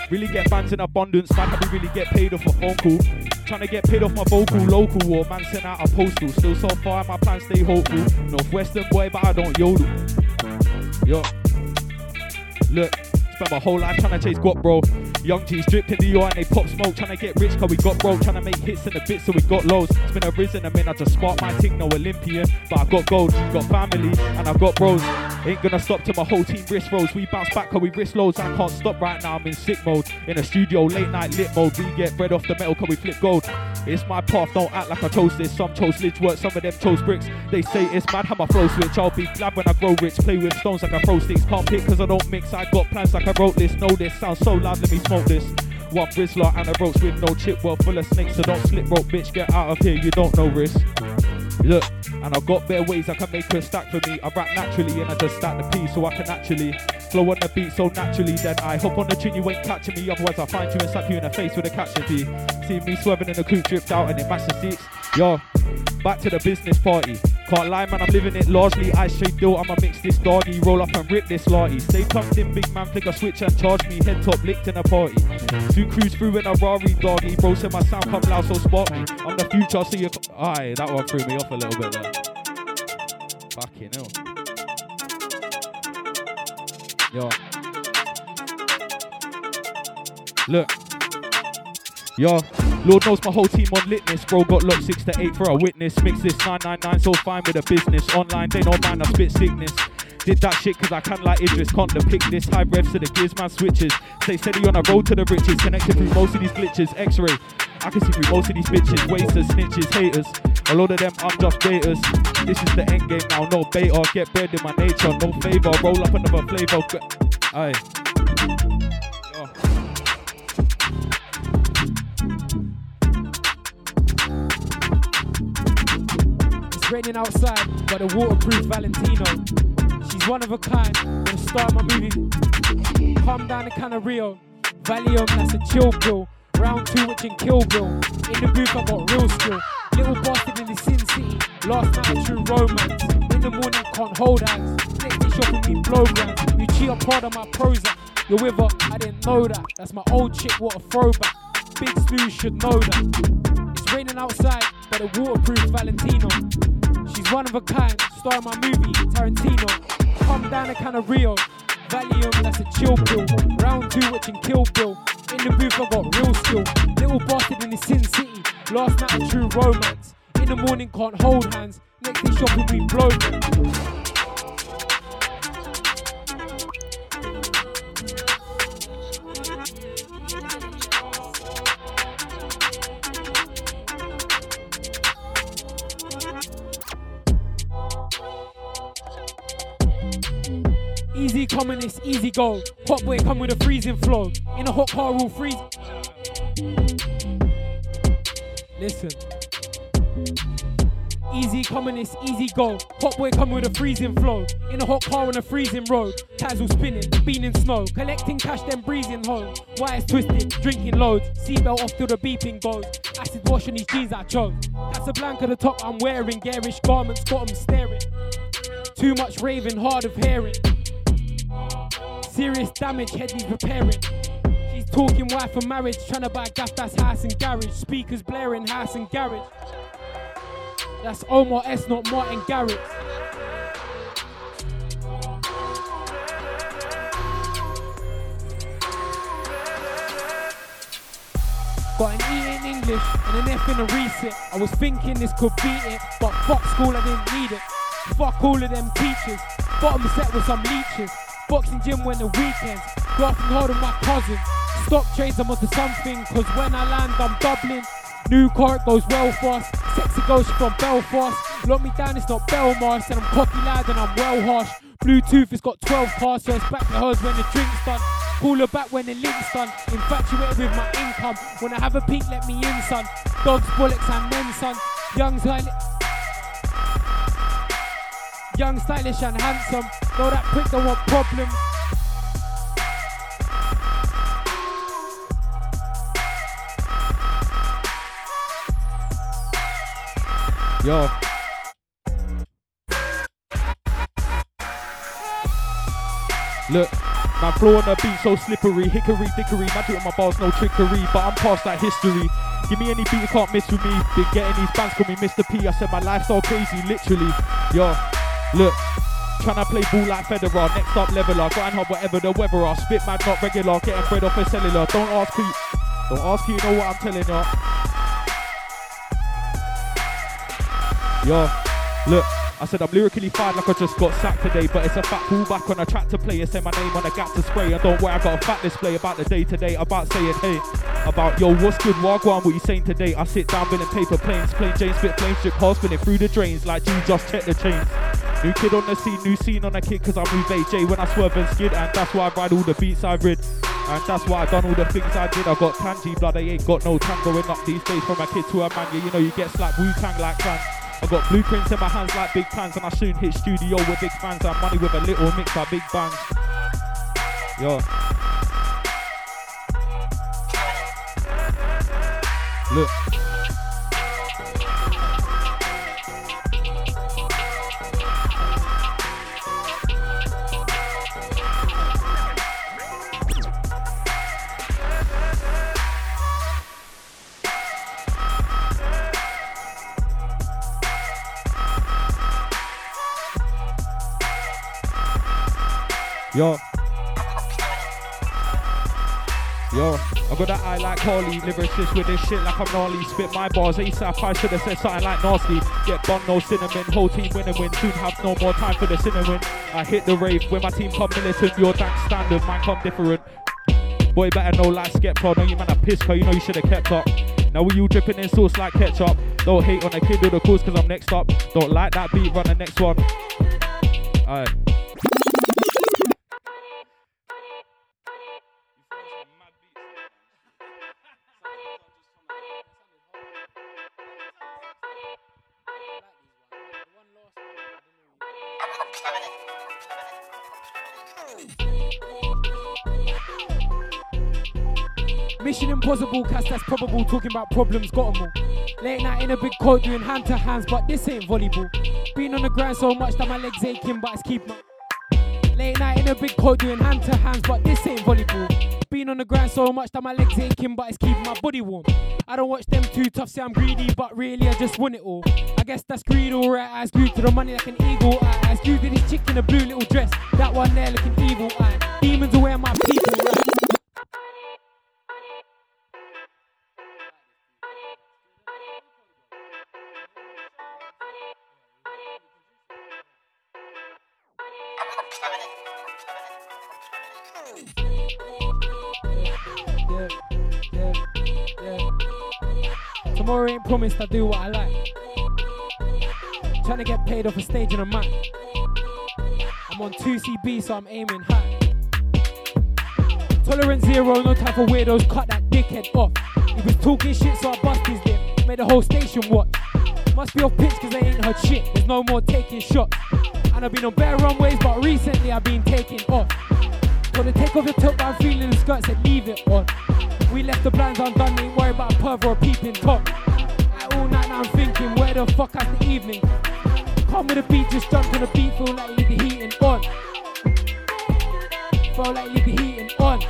[SPEAKER 17] Really get fans in abundance, man. How we really get paid off a phone call. Trying to get paid off my vocal, local, or man sent out a postal. Still so far, my plans stay hopeful. Northwestern boy, but I don't yodel. Yo. Look, my whole life trying to chase guap, bro. Young G's dripped in the UI and they pop smoke. Trying to get rich, cause we got broke. Trying to make hits in the bits, so we got lows. It's been a risen, I mean, I just spark my thing, no Olympian. But I got gold, got family, and I got bros. Ain't gonna stop till my whole team wrist rolls. We bounce back, cause we wrist loads. I can't stop right now, I'm in sick mode. In a studio, late night lit mode. We get bread off the metal, cause we flip gold. It's my path, don't act like I chose this. Some chose lidge work, some of them chose bricks. They say it's mad how my flow switch. I'll be glad when I grow rich. Play with stones like I throw sticks. Can't pick cause I don't mix. I got plans like I wrote this. Know this sounds so loud, let me smoke this. One Brizzler and a ropes with no chip, well full of snakes, so don't slip rope, bitch. Get out of here, you don't know risk. Look, and I've got better ways I can make her stack for me. I rap naturally and I just stack the piece so I can actually flow on the beat so naturally. Then I hop on the tune, you ain't catching me. Otherwise, I'll find you and slap you in the face with a catching fee. See me swerving in the coupe, dripped out and it matched the seats. Yo, back to the business party. Can't lie, man, I'm living it largely. I straight deal, I'ma mix this doggy, roll up and rip this larty. Stay plugged in, big man, flick a switch and charge me. Head top licked in a party. Two crews through in a Rari doggy. Bro said my sound come loud, so sparkly. I'm the future, see you. Aye, that one threw me off a little bit there. Fucking hell. Yo. Look. Yo, Lord knows my whole team on litness. Bro got locked 6 to 8 for a witness. Mix this 999, so fine with a business. Online, they don't mind, I spit sickness. Did that shit cause I can like Idris. Can't depict this. High revs to the gears, man switches. Stay steady on a road to the riches. Connected through most of these glitches. X ray. I can see through most of these bitches. Wasters, snitches, haters. A lot of them unjust baiters. This is the end game now. No beta. Get bread in my nature. No favor. Roll up another flavor. Aye.
[SPEAKER 16] It's raining outside, but a waterproof Valentino. She's one of a kind. Gonna start my movie. Calm down the can of Rio. Valium, that's a chill pill. Round two, watching Kill Bill. In the booth, I got real skill. Little bastard in the Sin City. Last night, a true romance. In the morning, can't hold hands. Next day, shopping me blow grams. You cheat, I'm of my Prozac. You're with her, I didn't know that. That's my old chick, what a throwback. Big Stu should know that. Raining outside, but a waterproof Valentino. She's one of a kind, star my movie, Tarantino. Come down a can of Rio. Valium, that's a chill pill. Round two, watching Kill Bill. In the booth, I got real skill. Little bastard in the Sin City. Last night, a true romance. In the morning, can't hold hands. Next day, shopping, we blow them. Easy communist, easy go. Hot boy come with a freezing flow. In a hot car, we'll freeze. Listen. Easy communist, easy go. Hot boy come with a freezing flow. In a hot car on a freezing road. All spinning, bean in snow. Collecting cash, then breezing home. Wires twisted, drinking loads. Seatbelt off till the beeping goes. Acid washing these jeans I chose. Casablanca the top I'm wearing. Garish garments got 'em staring. Too much raving, hard of hearing. Serious damage, head needs repairing. She's talking wife for marriage, trying to buy gas that's house and garage. Speakers blaring house and garage. That's Omar S, not Martin Garrix. Got an E in English and an F in a reset. I was thinking this could beat it, but fuck school, I didn't need it. Fuck all of them teachers. Bottom set with some leeches. Boxing gym when the weekends. Grafting hard on my cousin. Stock trades, I'm onto something. Cause when I land, I'm doubling. New car, it goes well fast. Sexy ghost from Belfast. Lock me down, it's not Belmarsh. Said I'm cocky lad and I'm well harsh. Bluetooth, it's got 12 cars, so it's back to hers when the drink's done. Call her back when the link's done. Infatuated with my income. When I have a peek, let me in, son. Dogs, bullocks, and men, son. Young, stylish. Young, stylish, and handsome. Though that prick don't want problem.
[SPEAKER 17] Yo. Look, my flow on the beat so slippery, hickory dickory, magic on my bars, no trickery, but I'm past that history. Give me any beat you can't miss with me. Been getting these bands call me Mr. P. I said my lifestyle crazy, literally. Yo, look, Tryna play ball like Federer, next up leveler, grind hard whatever the weather are. Spit mad, not regular, getting bread off a cellular. Don't ask who, don't ask who you know what I'm telling ya. Yo, look, I said I'm lyrically fired like I just got sacked today, but it's a fat pullback on a track to play. It's say my name on a gap to spray. And don't worry, I got a fat display about the day today. About saying, hey, about yo, what's good, Wagwan, what you saying today? I sit down building paper planes, plain James, spit flame strip, car spinning through the drains like you just check the chains. New kid on the scene, new scene on a kick, cause I move AJ when I swerve and skid, and that's why I ride all the beats I rid. And that's why I done all the things I did. I got tangy blood, I ain't got no time going up these days from a kid to a man. Yeah, you know you get slapped Wu Tang like fans. I got blueprints in my hands like big plans, and I soon hit studio with big fans. And money with a little mix of big bangs. Yo. Look. Yo. Yo, I got that eye like Harley, lyricist with this shit like I'm gnarly. Spit my bars ASAP, I should have said something like nasty. Get bun, no cinnamon, whole team win and win. Soon have no more time for the cinnamon. I hit the rave when my team come militant. Your dance standard, mine come different. Boy, better know like Skepta. Know you man a piss, cause you know you should have kept up. Now we you dripping in sauce like ketchup. Don't hate on a kid with the course, cause I'm next up. Don't like that beat, run the next one. Alright.
[SPEAKER 16] Mission impossible, cast that's probable. Talking about problems, got 'em all. Late night in a big coat, doing hand to hands, but this ain't volleyball. Been on the ground so much that my legs aching, but it's keep my. Late night in a big coat, doing hand to hands, but this ain't volleyball. Been on the ground so much that my legs aching, but it's keeping my body warm. I don't watch them too tough, say I'm greedy, but really I just want it all. I guess that's greed, alright. I glued to the money like an eagle. I, I glued to this chick in a blue little dress. That one there looking evil. I, demons where my people. Tomorrow ain't promised I do what I like. Trying to get paid off a stage in a mic. I'm on 2CB, so I'm aiming high. Tolerance zero, no time for weirdos, cut that dickhead off. He was talking shit, so I bust his lip. Made the whole station watch. Must be off pitch, cause they ain't heard shit. There's no more taking shots. And I've been on bare runways, but recently I've been taking off. Gotta take off your top, but I'm feeling the skirt, said leave it on. We left the blinds undone, ain't worried about a perv or a peeping top. All night now I'm thinking, where the fuck has the evening? Come with a beat, just jump to the beat, feel like you leave the heating on. Feel like you leave the heating on.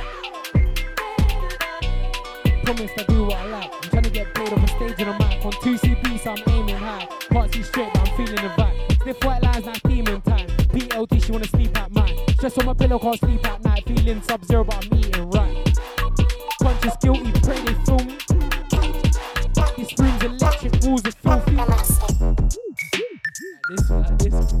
[SPEAKER 16] Promise I do what I like. I'm trying to get paid off a stage in a mic. On 2CB, so I'm aiming high. Can't see straight, but I'm feeling the vibe. Stiff white lines like demon time. PLT, she wanna sleep at mine. Stress on my pillow, can't sleep at night. Feeling sub zero, but I'm eating. Conscious guilty, pray they me. Electric, are filthy. Like this, like this, is-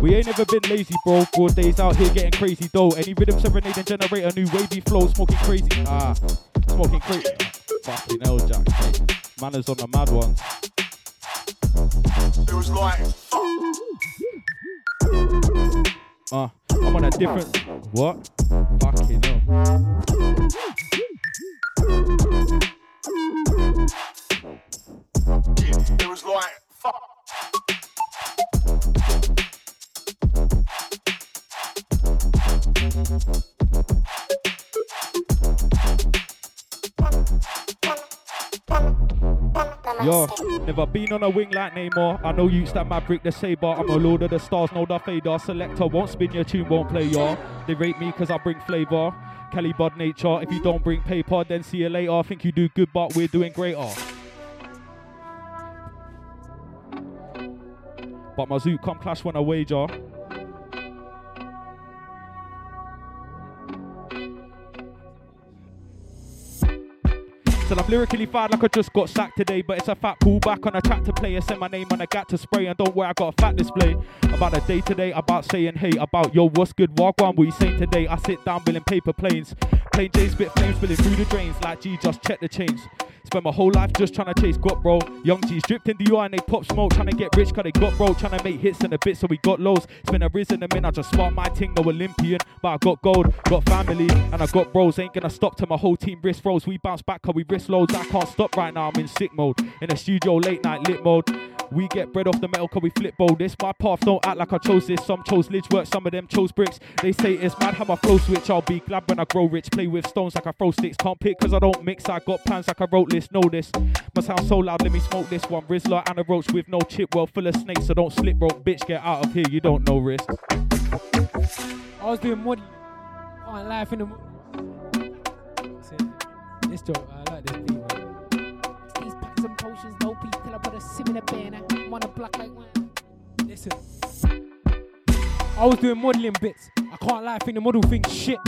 [SPEAKER 17] we ain't never been lazy, bro. Four days out here getting crazy, though. Any rhythm serenade and generate a new wavy flow, smoking crazy. Ah, smoking crazy. Fucking hell, Jack. Manners on the mad ones.
[SPEAKER 3] It was like,
[SPEAKER 17] Uh, I'm on a different. What? Fucking hell.
[SPEAKER 3] it was like, fuck.
[SPEAKER 17] Yo, never been on a wing like Neymar. I know you that Maverick the Saber. I'm a lord of the stars, no the fader. Selector won't spin your tune, won't play, y'all. They rate me cause I bring flavor. Kelly bod nature. If you don't bring paper, then see you later. Think you do good, but we're doing greater. But my zoot come clash when I wager. Said I've lyrically fired like I just got sacked today, but it's a fat pullback on a track to play. I send my name on a gat to spray, and don't worry, I got a fat display. About a day today, about saying hey, about yo, what's good, walk on, what you saying today? I sit down building paper planes, plain J spit flames spilling through the drains, like G, just check the chains. Spent my whole life just trying to chase got bro. Young G's dripped in the UI and they pop smoke, trying to get rich cause they got bro, trying to make hits and a bit so we got lows. Spin a risen a minute, I just spark my ting, no Olympian, but I got gold, got family, and I got bros. Ain't gonna stop till my whole team wrist rolls. We bounce back cause we wrist loads. I can't stop right now, I'm in sick mode. In the studio, late night lit mode. We get bread off the metal cause we flip bowl. This my path, don't act like I chose this. Some chose lidge work, some of them chose bricks. They say it's mad how my flow switch. I'll be glad when I grow rich. Play with stones like I throw sticks. Can't pick cause I don't mix. I got plans like I wrote this. Know this. My sound so loud, let me smoke this one. Rizla and a roach with no chip. Well, full of snakes, so don't slip bro. Bitch, get out of here. You don't know risk.
[SPEAKER 16] I was doing on life in the. mo- This this. These packs and potions, no till I put a sim in a. I'm on a like one. Listen. I was doing modelling bits. I can't lie, I think the model thinks shit.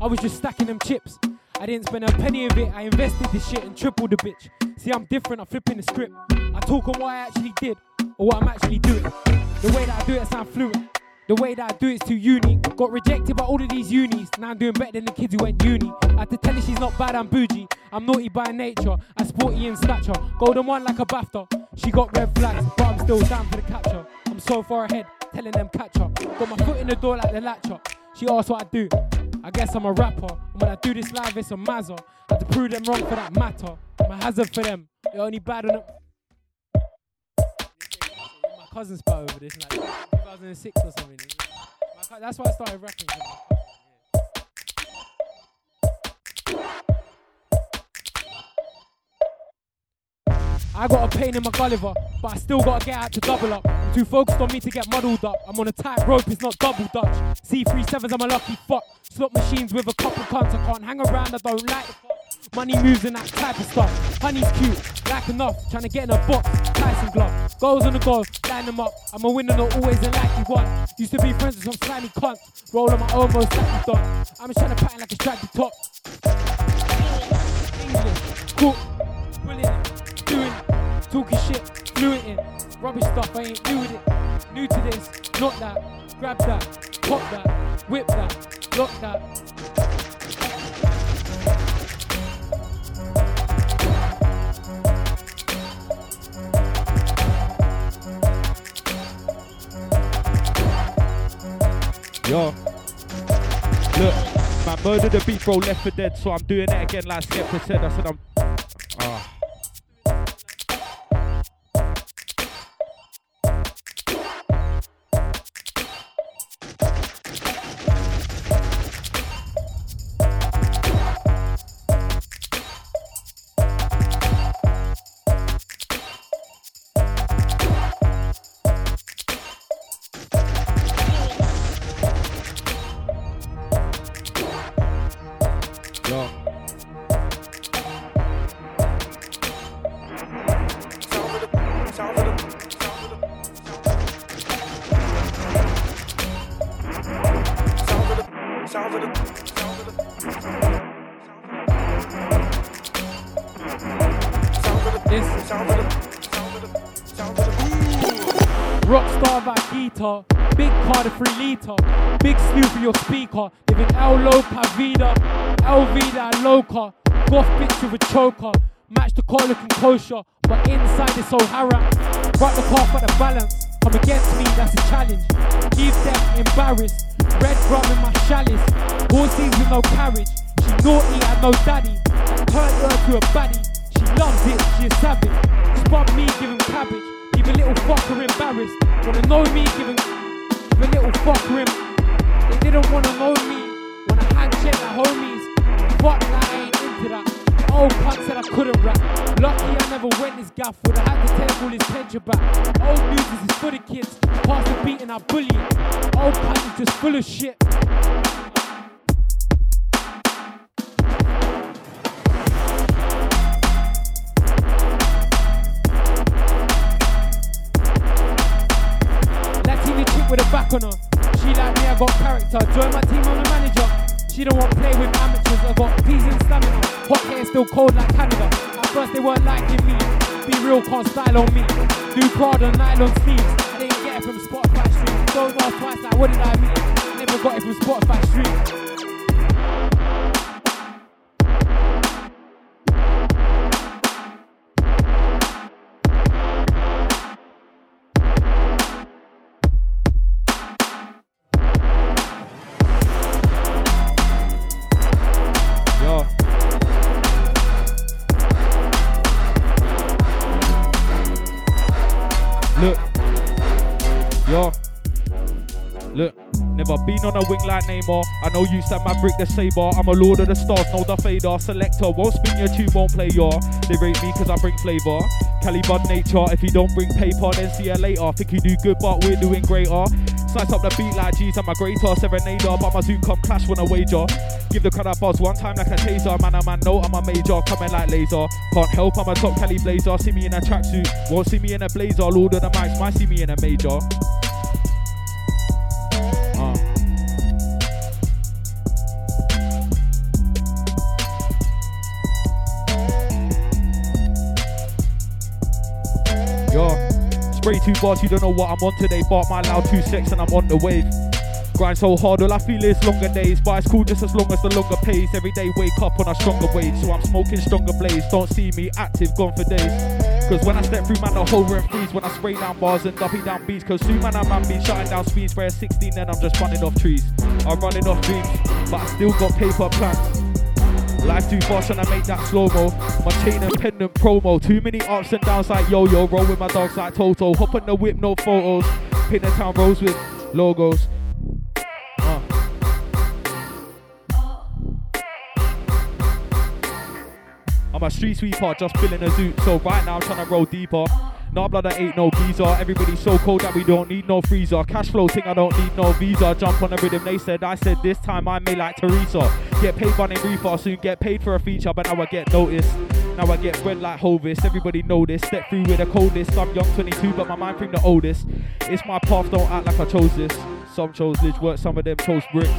[SPEAKER 16] I was just stacking them chips. I didn't spend a penny of it. I invested this shit and tripled the bitch. See, I'm different. I'm flipping the script. I talk on what I actually did or what I'm actually doing. The way that I do it sound fluent. The way that I do it's too unique. Got rejected by all of these unis. Now I'm doing better than the kids who went uni. I had to tell her she's not bad, I'm bougie. I'm naughty by nature. I'm sporty in stature. Golden one like a BAFTA. She got red flags, but I'm still down for the capture. I'm so far ahead, telling them catch up. Got my foot in the door like the latch up. She asked what I do. I guess I'm a rapper. And when I do this live, it's a mazza. I had to prove them wrong for that matter. I'm a hazard for them. You're only bad on it. My cousin spot over this, like 2006 or something. That's why I started rapping. I got a pain in my Gulliver, but I still gotta get out to double up. I'm too focused on me to get muddled up. I'm on a tight rope, it's not double dutch. C37s, I'm a lucky fuck. Slot machines with a couple cunts. I can't hang around, I don't like. Money moves and that type of stuff. Honey's cute, like enough. Trying to get in a box, Tyson glove. Goals on the goal, line them up. I'm a winner, not always a lucky one. Used to be friends with some slimy cunts. Roll on my own, most likely. I'm just trying to pattern like a stripy top. English, cook, brilliant, doing, it, talking shit, fluent in. Rubbish stuff, I ain't new with it. New to this, not that. Grab that, pop that, whip that, lock that.
[SPEAKER 17] Yo. Look, man, murder the beat, bro, left for dead. So I'm doing it again, like Skepta said. I said I'm. Ah.
[SPEAKER 16] Amateurs. I got peas and stamina. Hot hair still cold like Canada. At first they weren't liking me. Be real, can't style on me. New Do Prada nylon sleeves. I didn't get it from Spotify streams. Don't ask twice like what did I mean? Never got it from Spotify streams.
[SPEAKER 17] Never been on a wing like Neymar. I know you stand brick the Saber. I'm a lord of the stars, know the fader. Selector won't spin your tune, won't play your. They rate me cause I bring flavor. Cali Bud nature. If you don't bring paper, then see you later. Think you do good, but we're doing greater. Slice up the beat like G's, I'm a greater serenader. But my Zoom come clash when I wager. Give the crowd a buzz one time like a taser. Man, a man, no, I'm a major. Coming like laser. Can't help, I'm a top Cali blazer. See me in a tracksuit, won't see me in a blazer. Lord of the mics, might see me in a major. Spray two bars, you don't know what I'm on today. Bark my loud two six and I'm on the wave. Grind so hard, all I feel is longer days. But it's cool just as long as the longer pays. Every day wake up on a stronger wage. So I'm smoking stronger blaze. Don't see me active, gone for days. Cause when I step through, man, the whole room freeze. When I spray down bars and dumpy down beats. Cause soon, man, I'm man, be shutting down speeds. For a 16, then I'm just running off trees. I'm running off dreams, but I still got paper plans. Life too fast trying to make that slow mo. My chain and pendant promo. Too many ups and downs like yo yo. Roll with my dogs like Toto. Hop on the whip, no photos. Paint the town roads with logos. Uh. I'm a street sweeper, just filling a zoot. So right now I'm trying to roll deeper. Nah, blood, I ain't no geezer. Everybody's so cold that we don't need no freezer. Cash flow thing, I don't need no visa. Jump on the rhythm, they said, I said this time I may like Teresa. Get paid running reefer, soon get paid for a feature, but now I get noticed. Now I get bread like Hovis. Everybody know this. Step through with the coldest. I'm young 22, but my mind think the oldest. It's my path, don't act like I chose this. Some chose Lidge work, some of them chose bricks.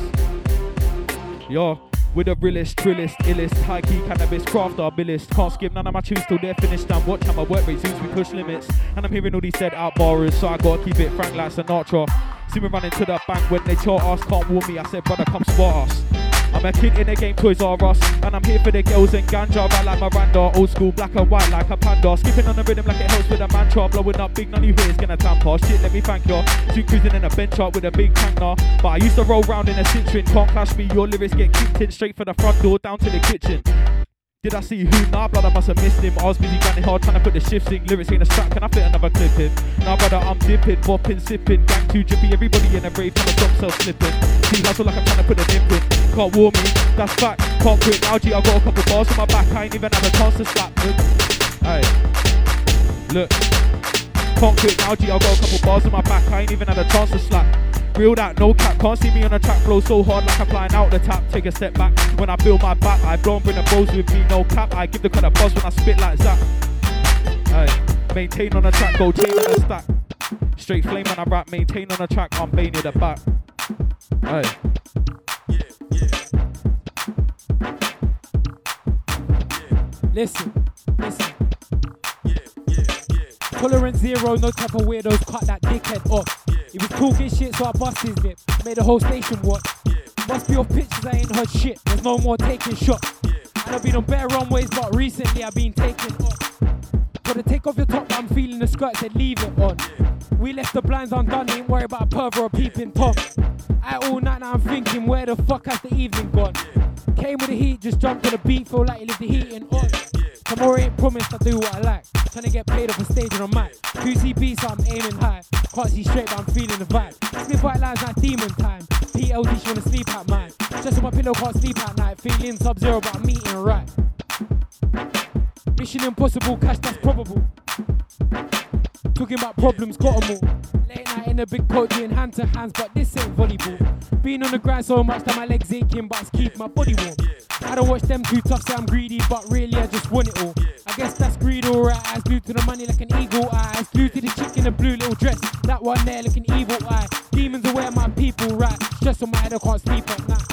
[SPEAKER 17] Yo, with the realest, trillest, illest, high key cannabis, crafter, billist. Can't skip none of my tunes till they're finished. And watch how my work rate since we push limits. And I'm hearing all these said out borrowers, so I gotta keep it frank like Sinatra. See me running to the bank when they chart us, can't warn me. I said, brother, come spot us. I'm a kid in the game, Toys R Us. And I'm here for the girls and ganja, I like Miranda. Old school, black and white like a panda. Skipping on the rhythm like it helps with a mantra. Blowing up big, none of you here is gonna tamper. Shit, let me thank ya. Two cruising in a bench up with a big tank now. But I used to roll round in a Citroen. Can't clash me, your lyrics get kicked in straight for the front door down to the kitchen. Did I see who? Nah, blood, I must have missed him. I was busy grinding hard trying to put the shifts in. Lyrics in a strap, can I fit another clip in? Nah, brother, I'm dipping, bopping, sipping. Gang too drippy, everybody in a rave trying to stop self slipping. See, hustle like I'm trying to put a nip in. Can't warn me, that's fact. Can't quit now, G. I got a couple bars on my back. I ain't even had a chance to slap. Hey, look. Can't quit now, G. I got a couple bars on my back. I ain't even had a chance to slap. Real that, no cap. Can't see me on the track flow so hard like I'm flying out the top. Take a step back when I build my back. I don't bring the bros with me, no cap. I give the kind of buzz when I spit like that. Maintain on the track, go chain on the stack. Straight flame when I rap, maintain on the track, I'm Bane the back. Hey.
[SPEAKER 16] Listen, listen. Tolerance zero, no type of weirdos, cut that dickhead off. He was talking shit, so I bust his lip. Made the whole station watch. Must be off pictures, I ain't heard shit. There's no more taking shots. And I've been on better runways, but recently I've been taking off. Gotta take off your top, I'm feeling the skirt, said leave it on. We left the blinds undone, ain't worry about a perv or a peeping tom. Out all night, now I'm thinking, where the fuck has the evening gone? Came with the heat, just jumped to the beat, feel like you left the heating on. Tomorrow ain't promised, I do what I like. Trying to get played off a stage and a mic. 2 CB, so I'm aiming high. Can't see straight, but I'm feeling the vibe. Slip white lines like demon time. PLD, she wanna sleep at mine. Just on my pillow, can't sleep at night. Feeling sub zero, but I'm eating right. Mission impossible, cash that's probable. Talking about problems, got 'em all. Late night in a big coat doing hand to hands, but this ain't volleyball. Been on the grind so much that my legs aching, but it's keep my body warm. I don't watch them too tough, say I'm greedy, but really I just want it all. I guess that's greed, alright. Eyes glued to the money like an eagle eye. Eyes glued to the chick in a blue little dress. That one there looking evil eye. Demons are where my people right. Stress on my head, I can't sleep at night.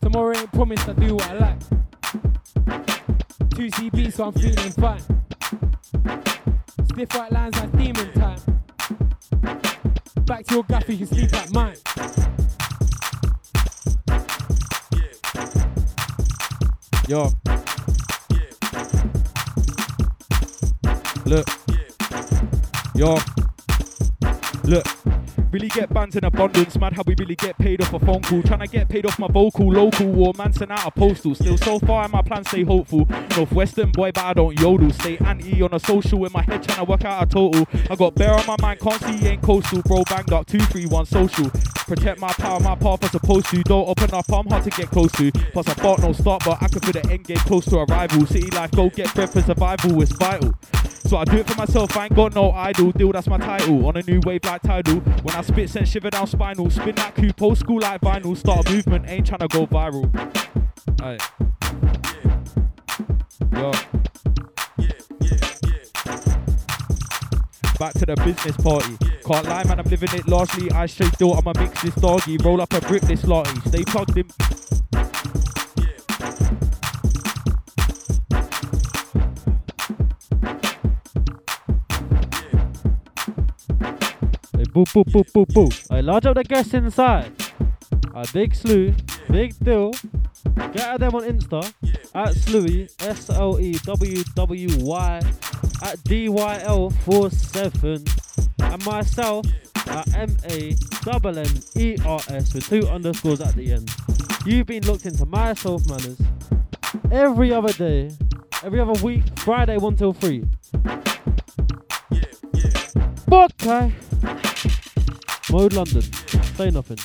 [SPEAKER 16] Tomorrow ain't promised, I do what I like. 2 CB, so I'm feeling fine. Stiff white lines like demon time. Back to your gaff, you can sleep at mine.
[SPEAKER 17] Yo. Look. Yo. Look. Really get bands in abundance, mad how we really get paid off a phone call. Tryna get paid off my vocal, local war, man sent out a postal. Still so far in my plan, stay hopeful. Northwestern boy, but I don't yodel. Stay anti on a social in my head, trying to work out a total. I got bear on my mind, can't see ain't coastal. Bro, banged up, two, three, one social. Protect my power, my path I'm supposed to. Don't open up, I'm hard to get close to. Plus, I thought no start, but I can feel the end game close to arrival. City life, go get bread for survival, it's vital. So I do it for myself, I ain't got no idol. Deal, that's my title. On a new wave like tidal. When I spit, send shiver down spinal. Spin that coupe, old school like vinyl. Start a movement, ain't trying to go viral. Aye. Yo. Back to the business party. Can't lie, man, I'm living it largely. I straight thought I'ma mix this doggy. Roll up a brick this lotty. Stay plugged in.
[SPEAKER 1] Boo, boo, boo, boo, boo. Hey, large up the guests inside. A big slew, big deal. Get at them on Insta at Slewy, S L E W W Y, at DYL47, and myself at M A N N E R S with two underscores at the end. You've been looked into my self manners every other day, every other week, Friday 1 till 3. Okay. More London, sign off in.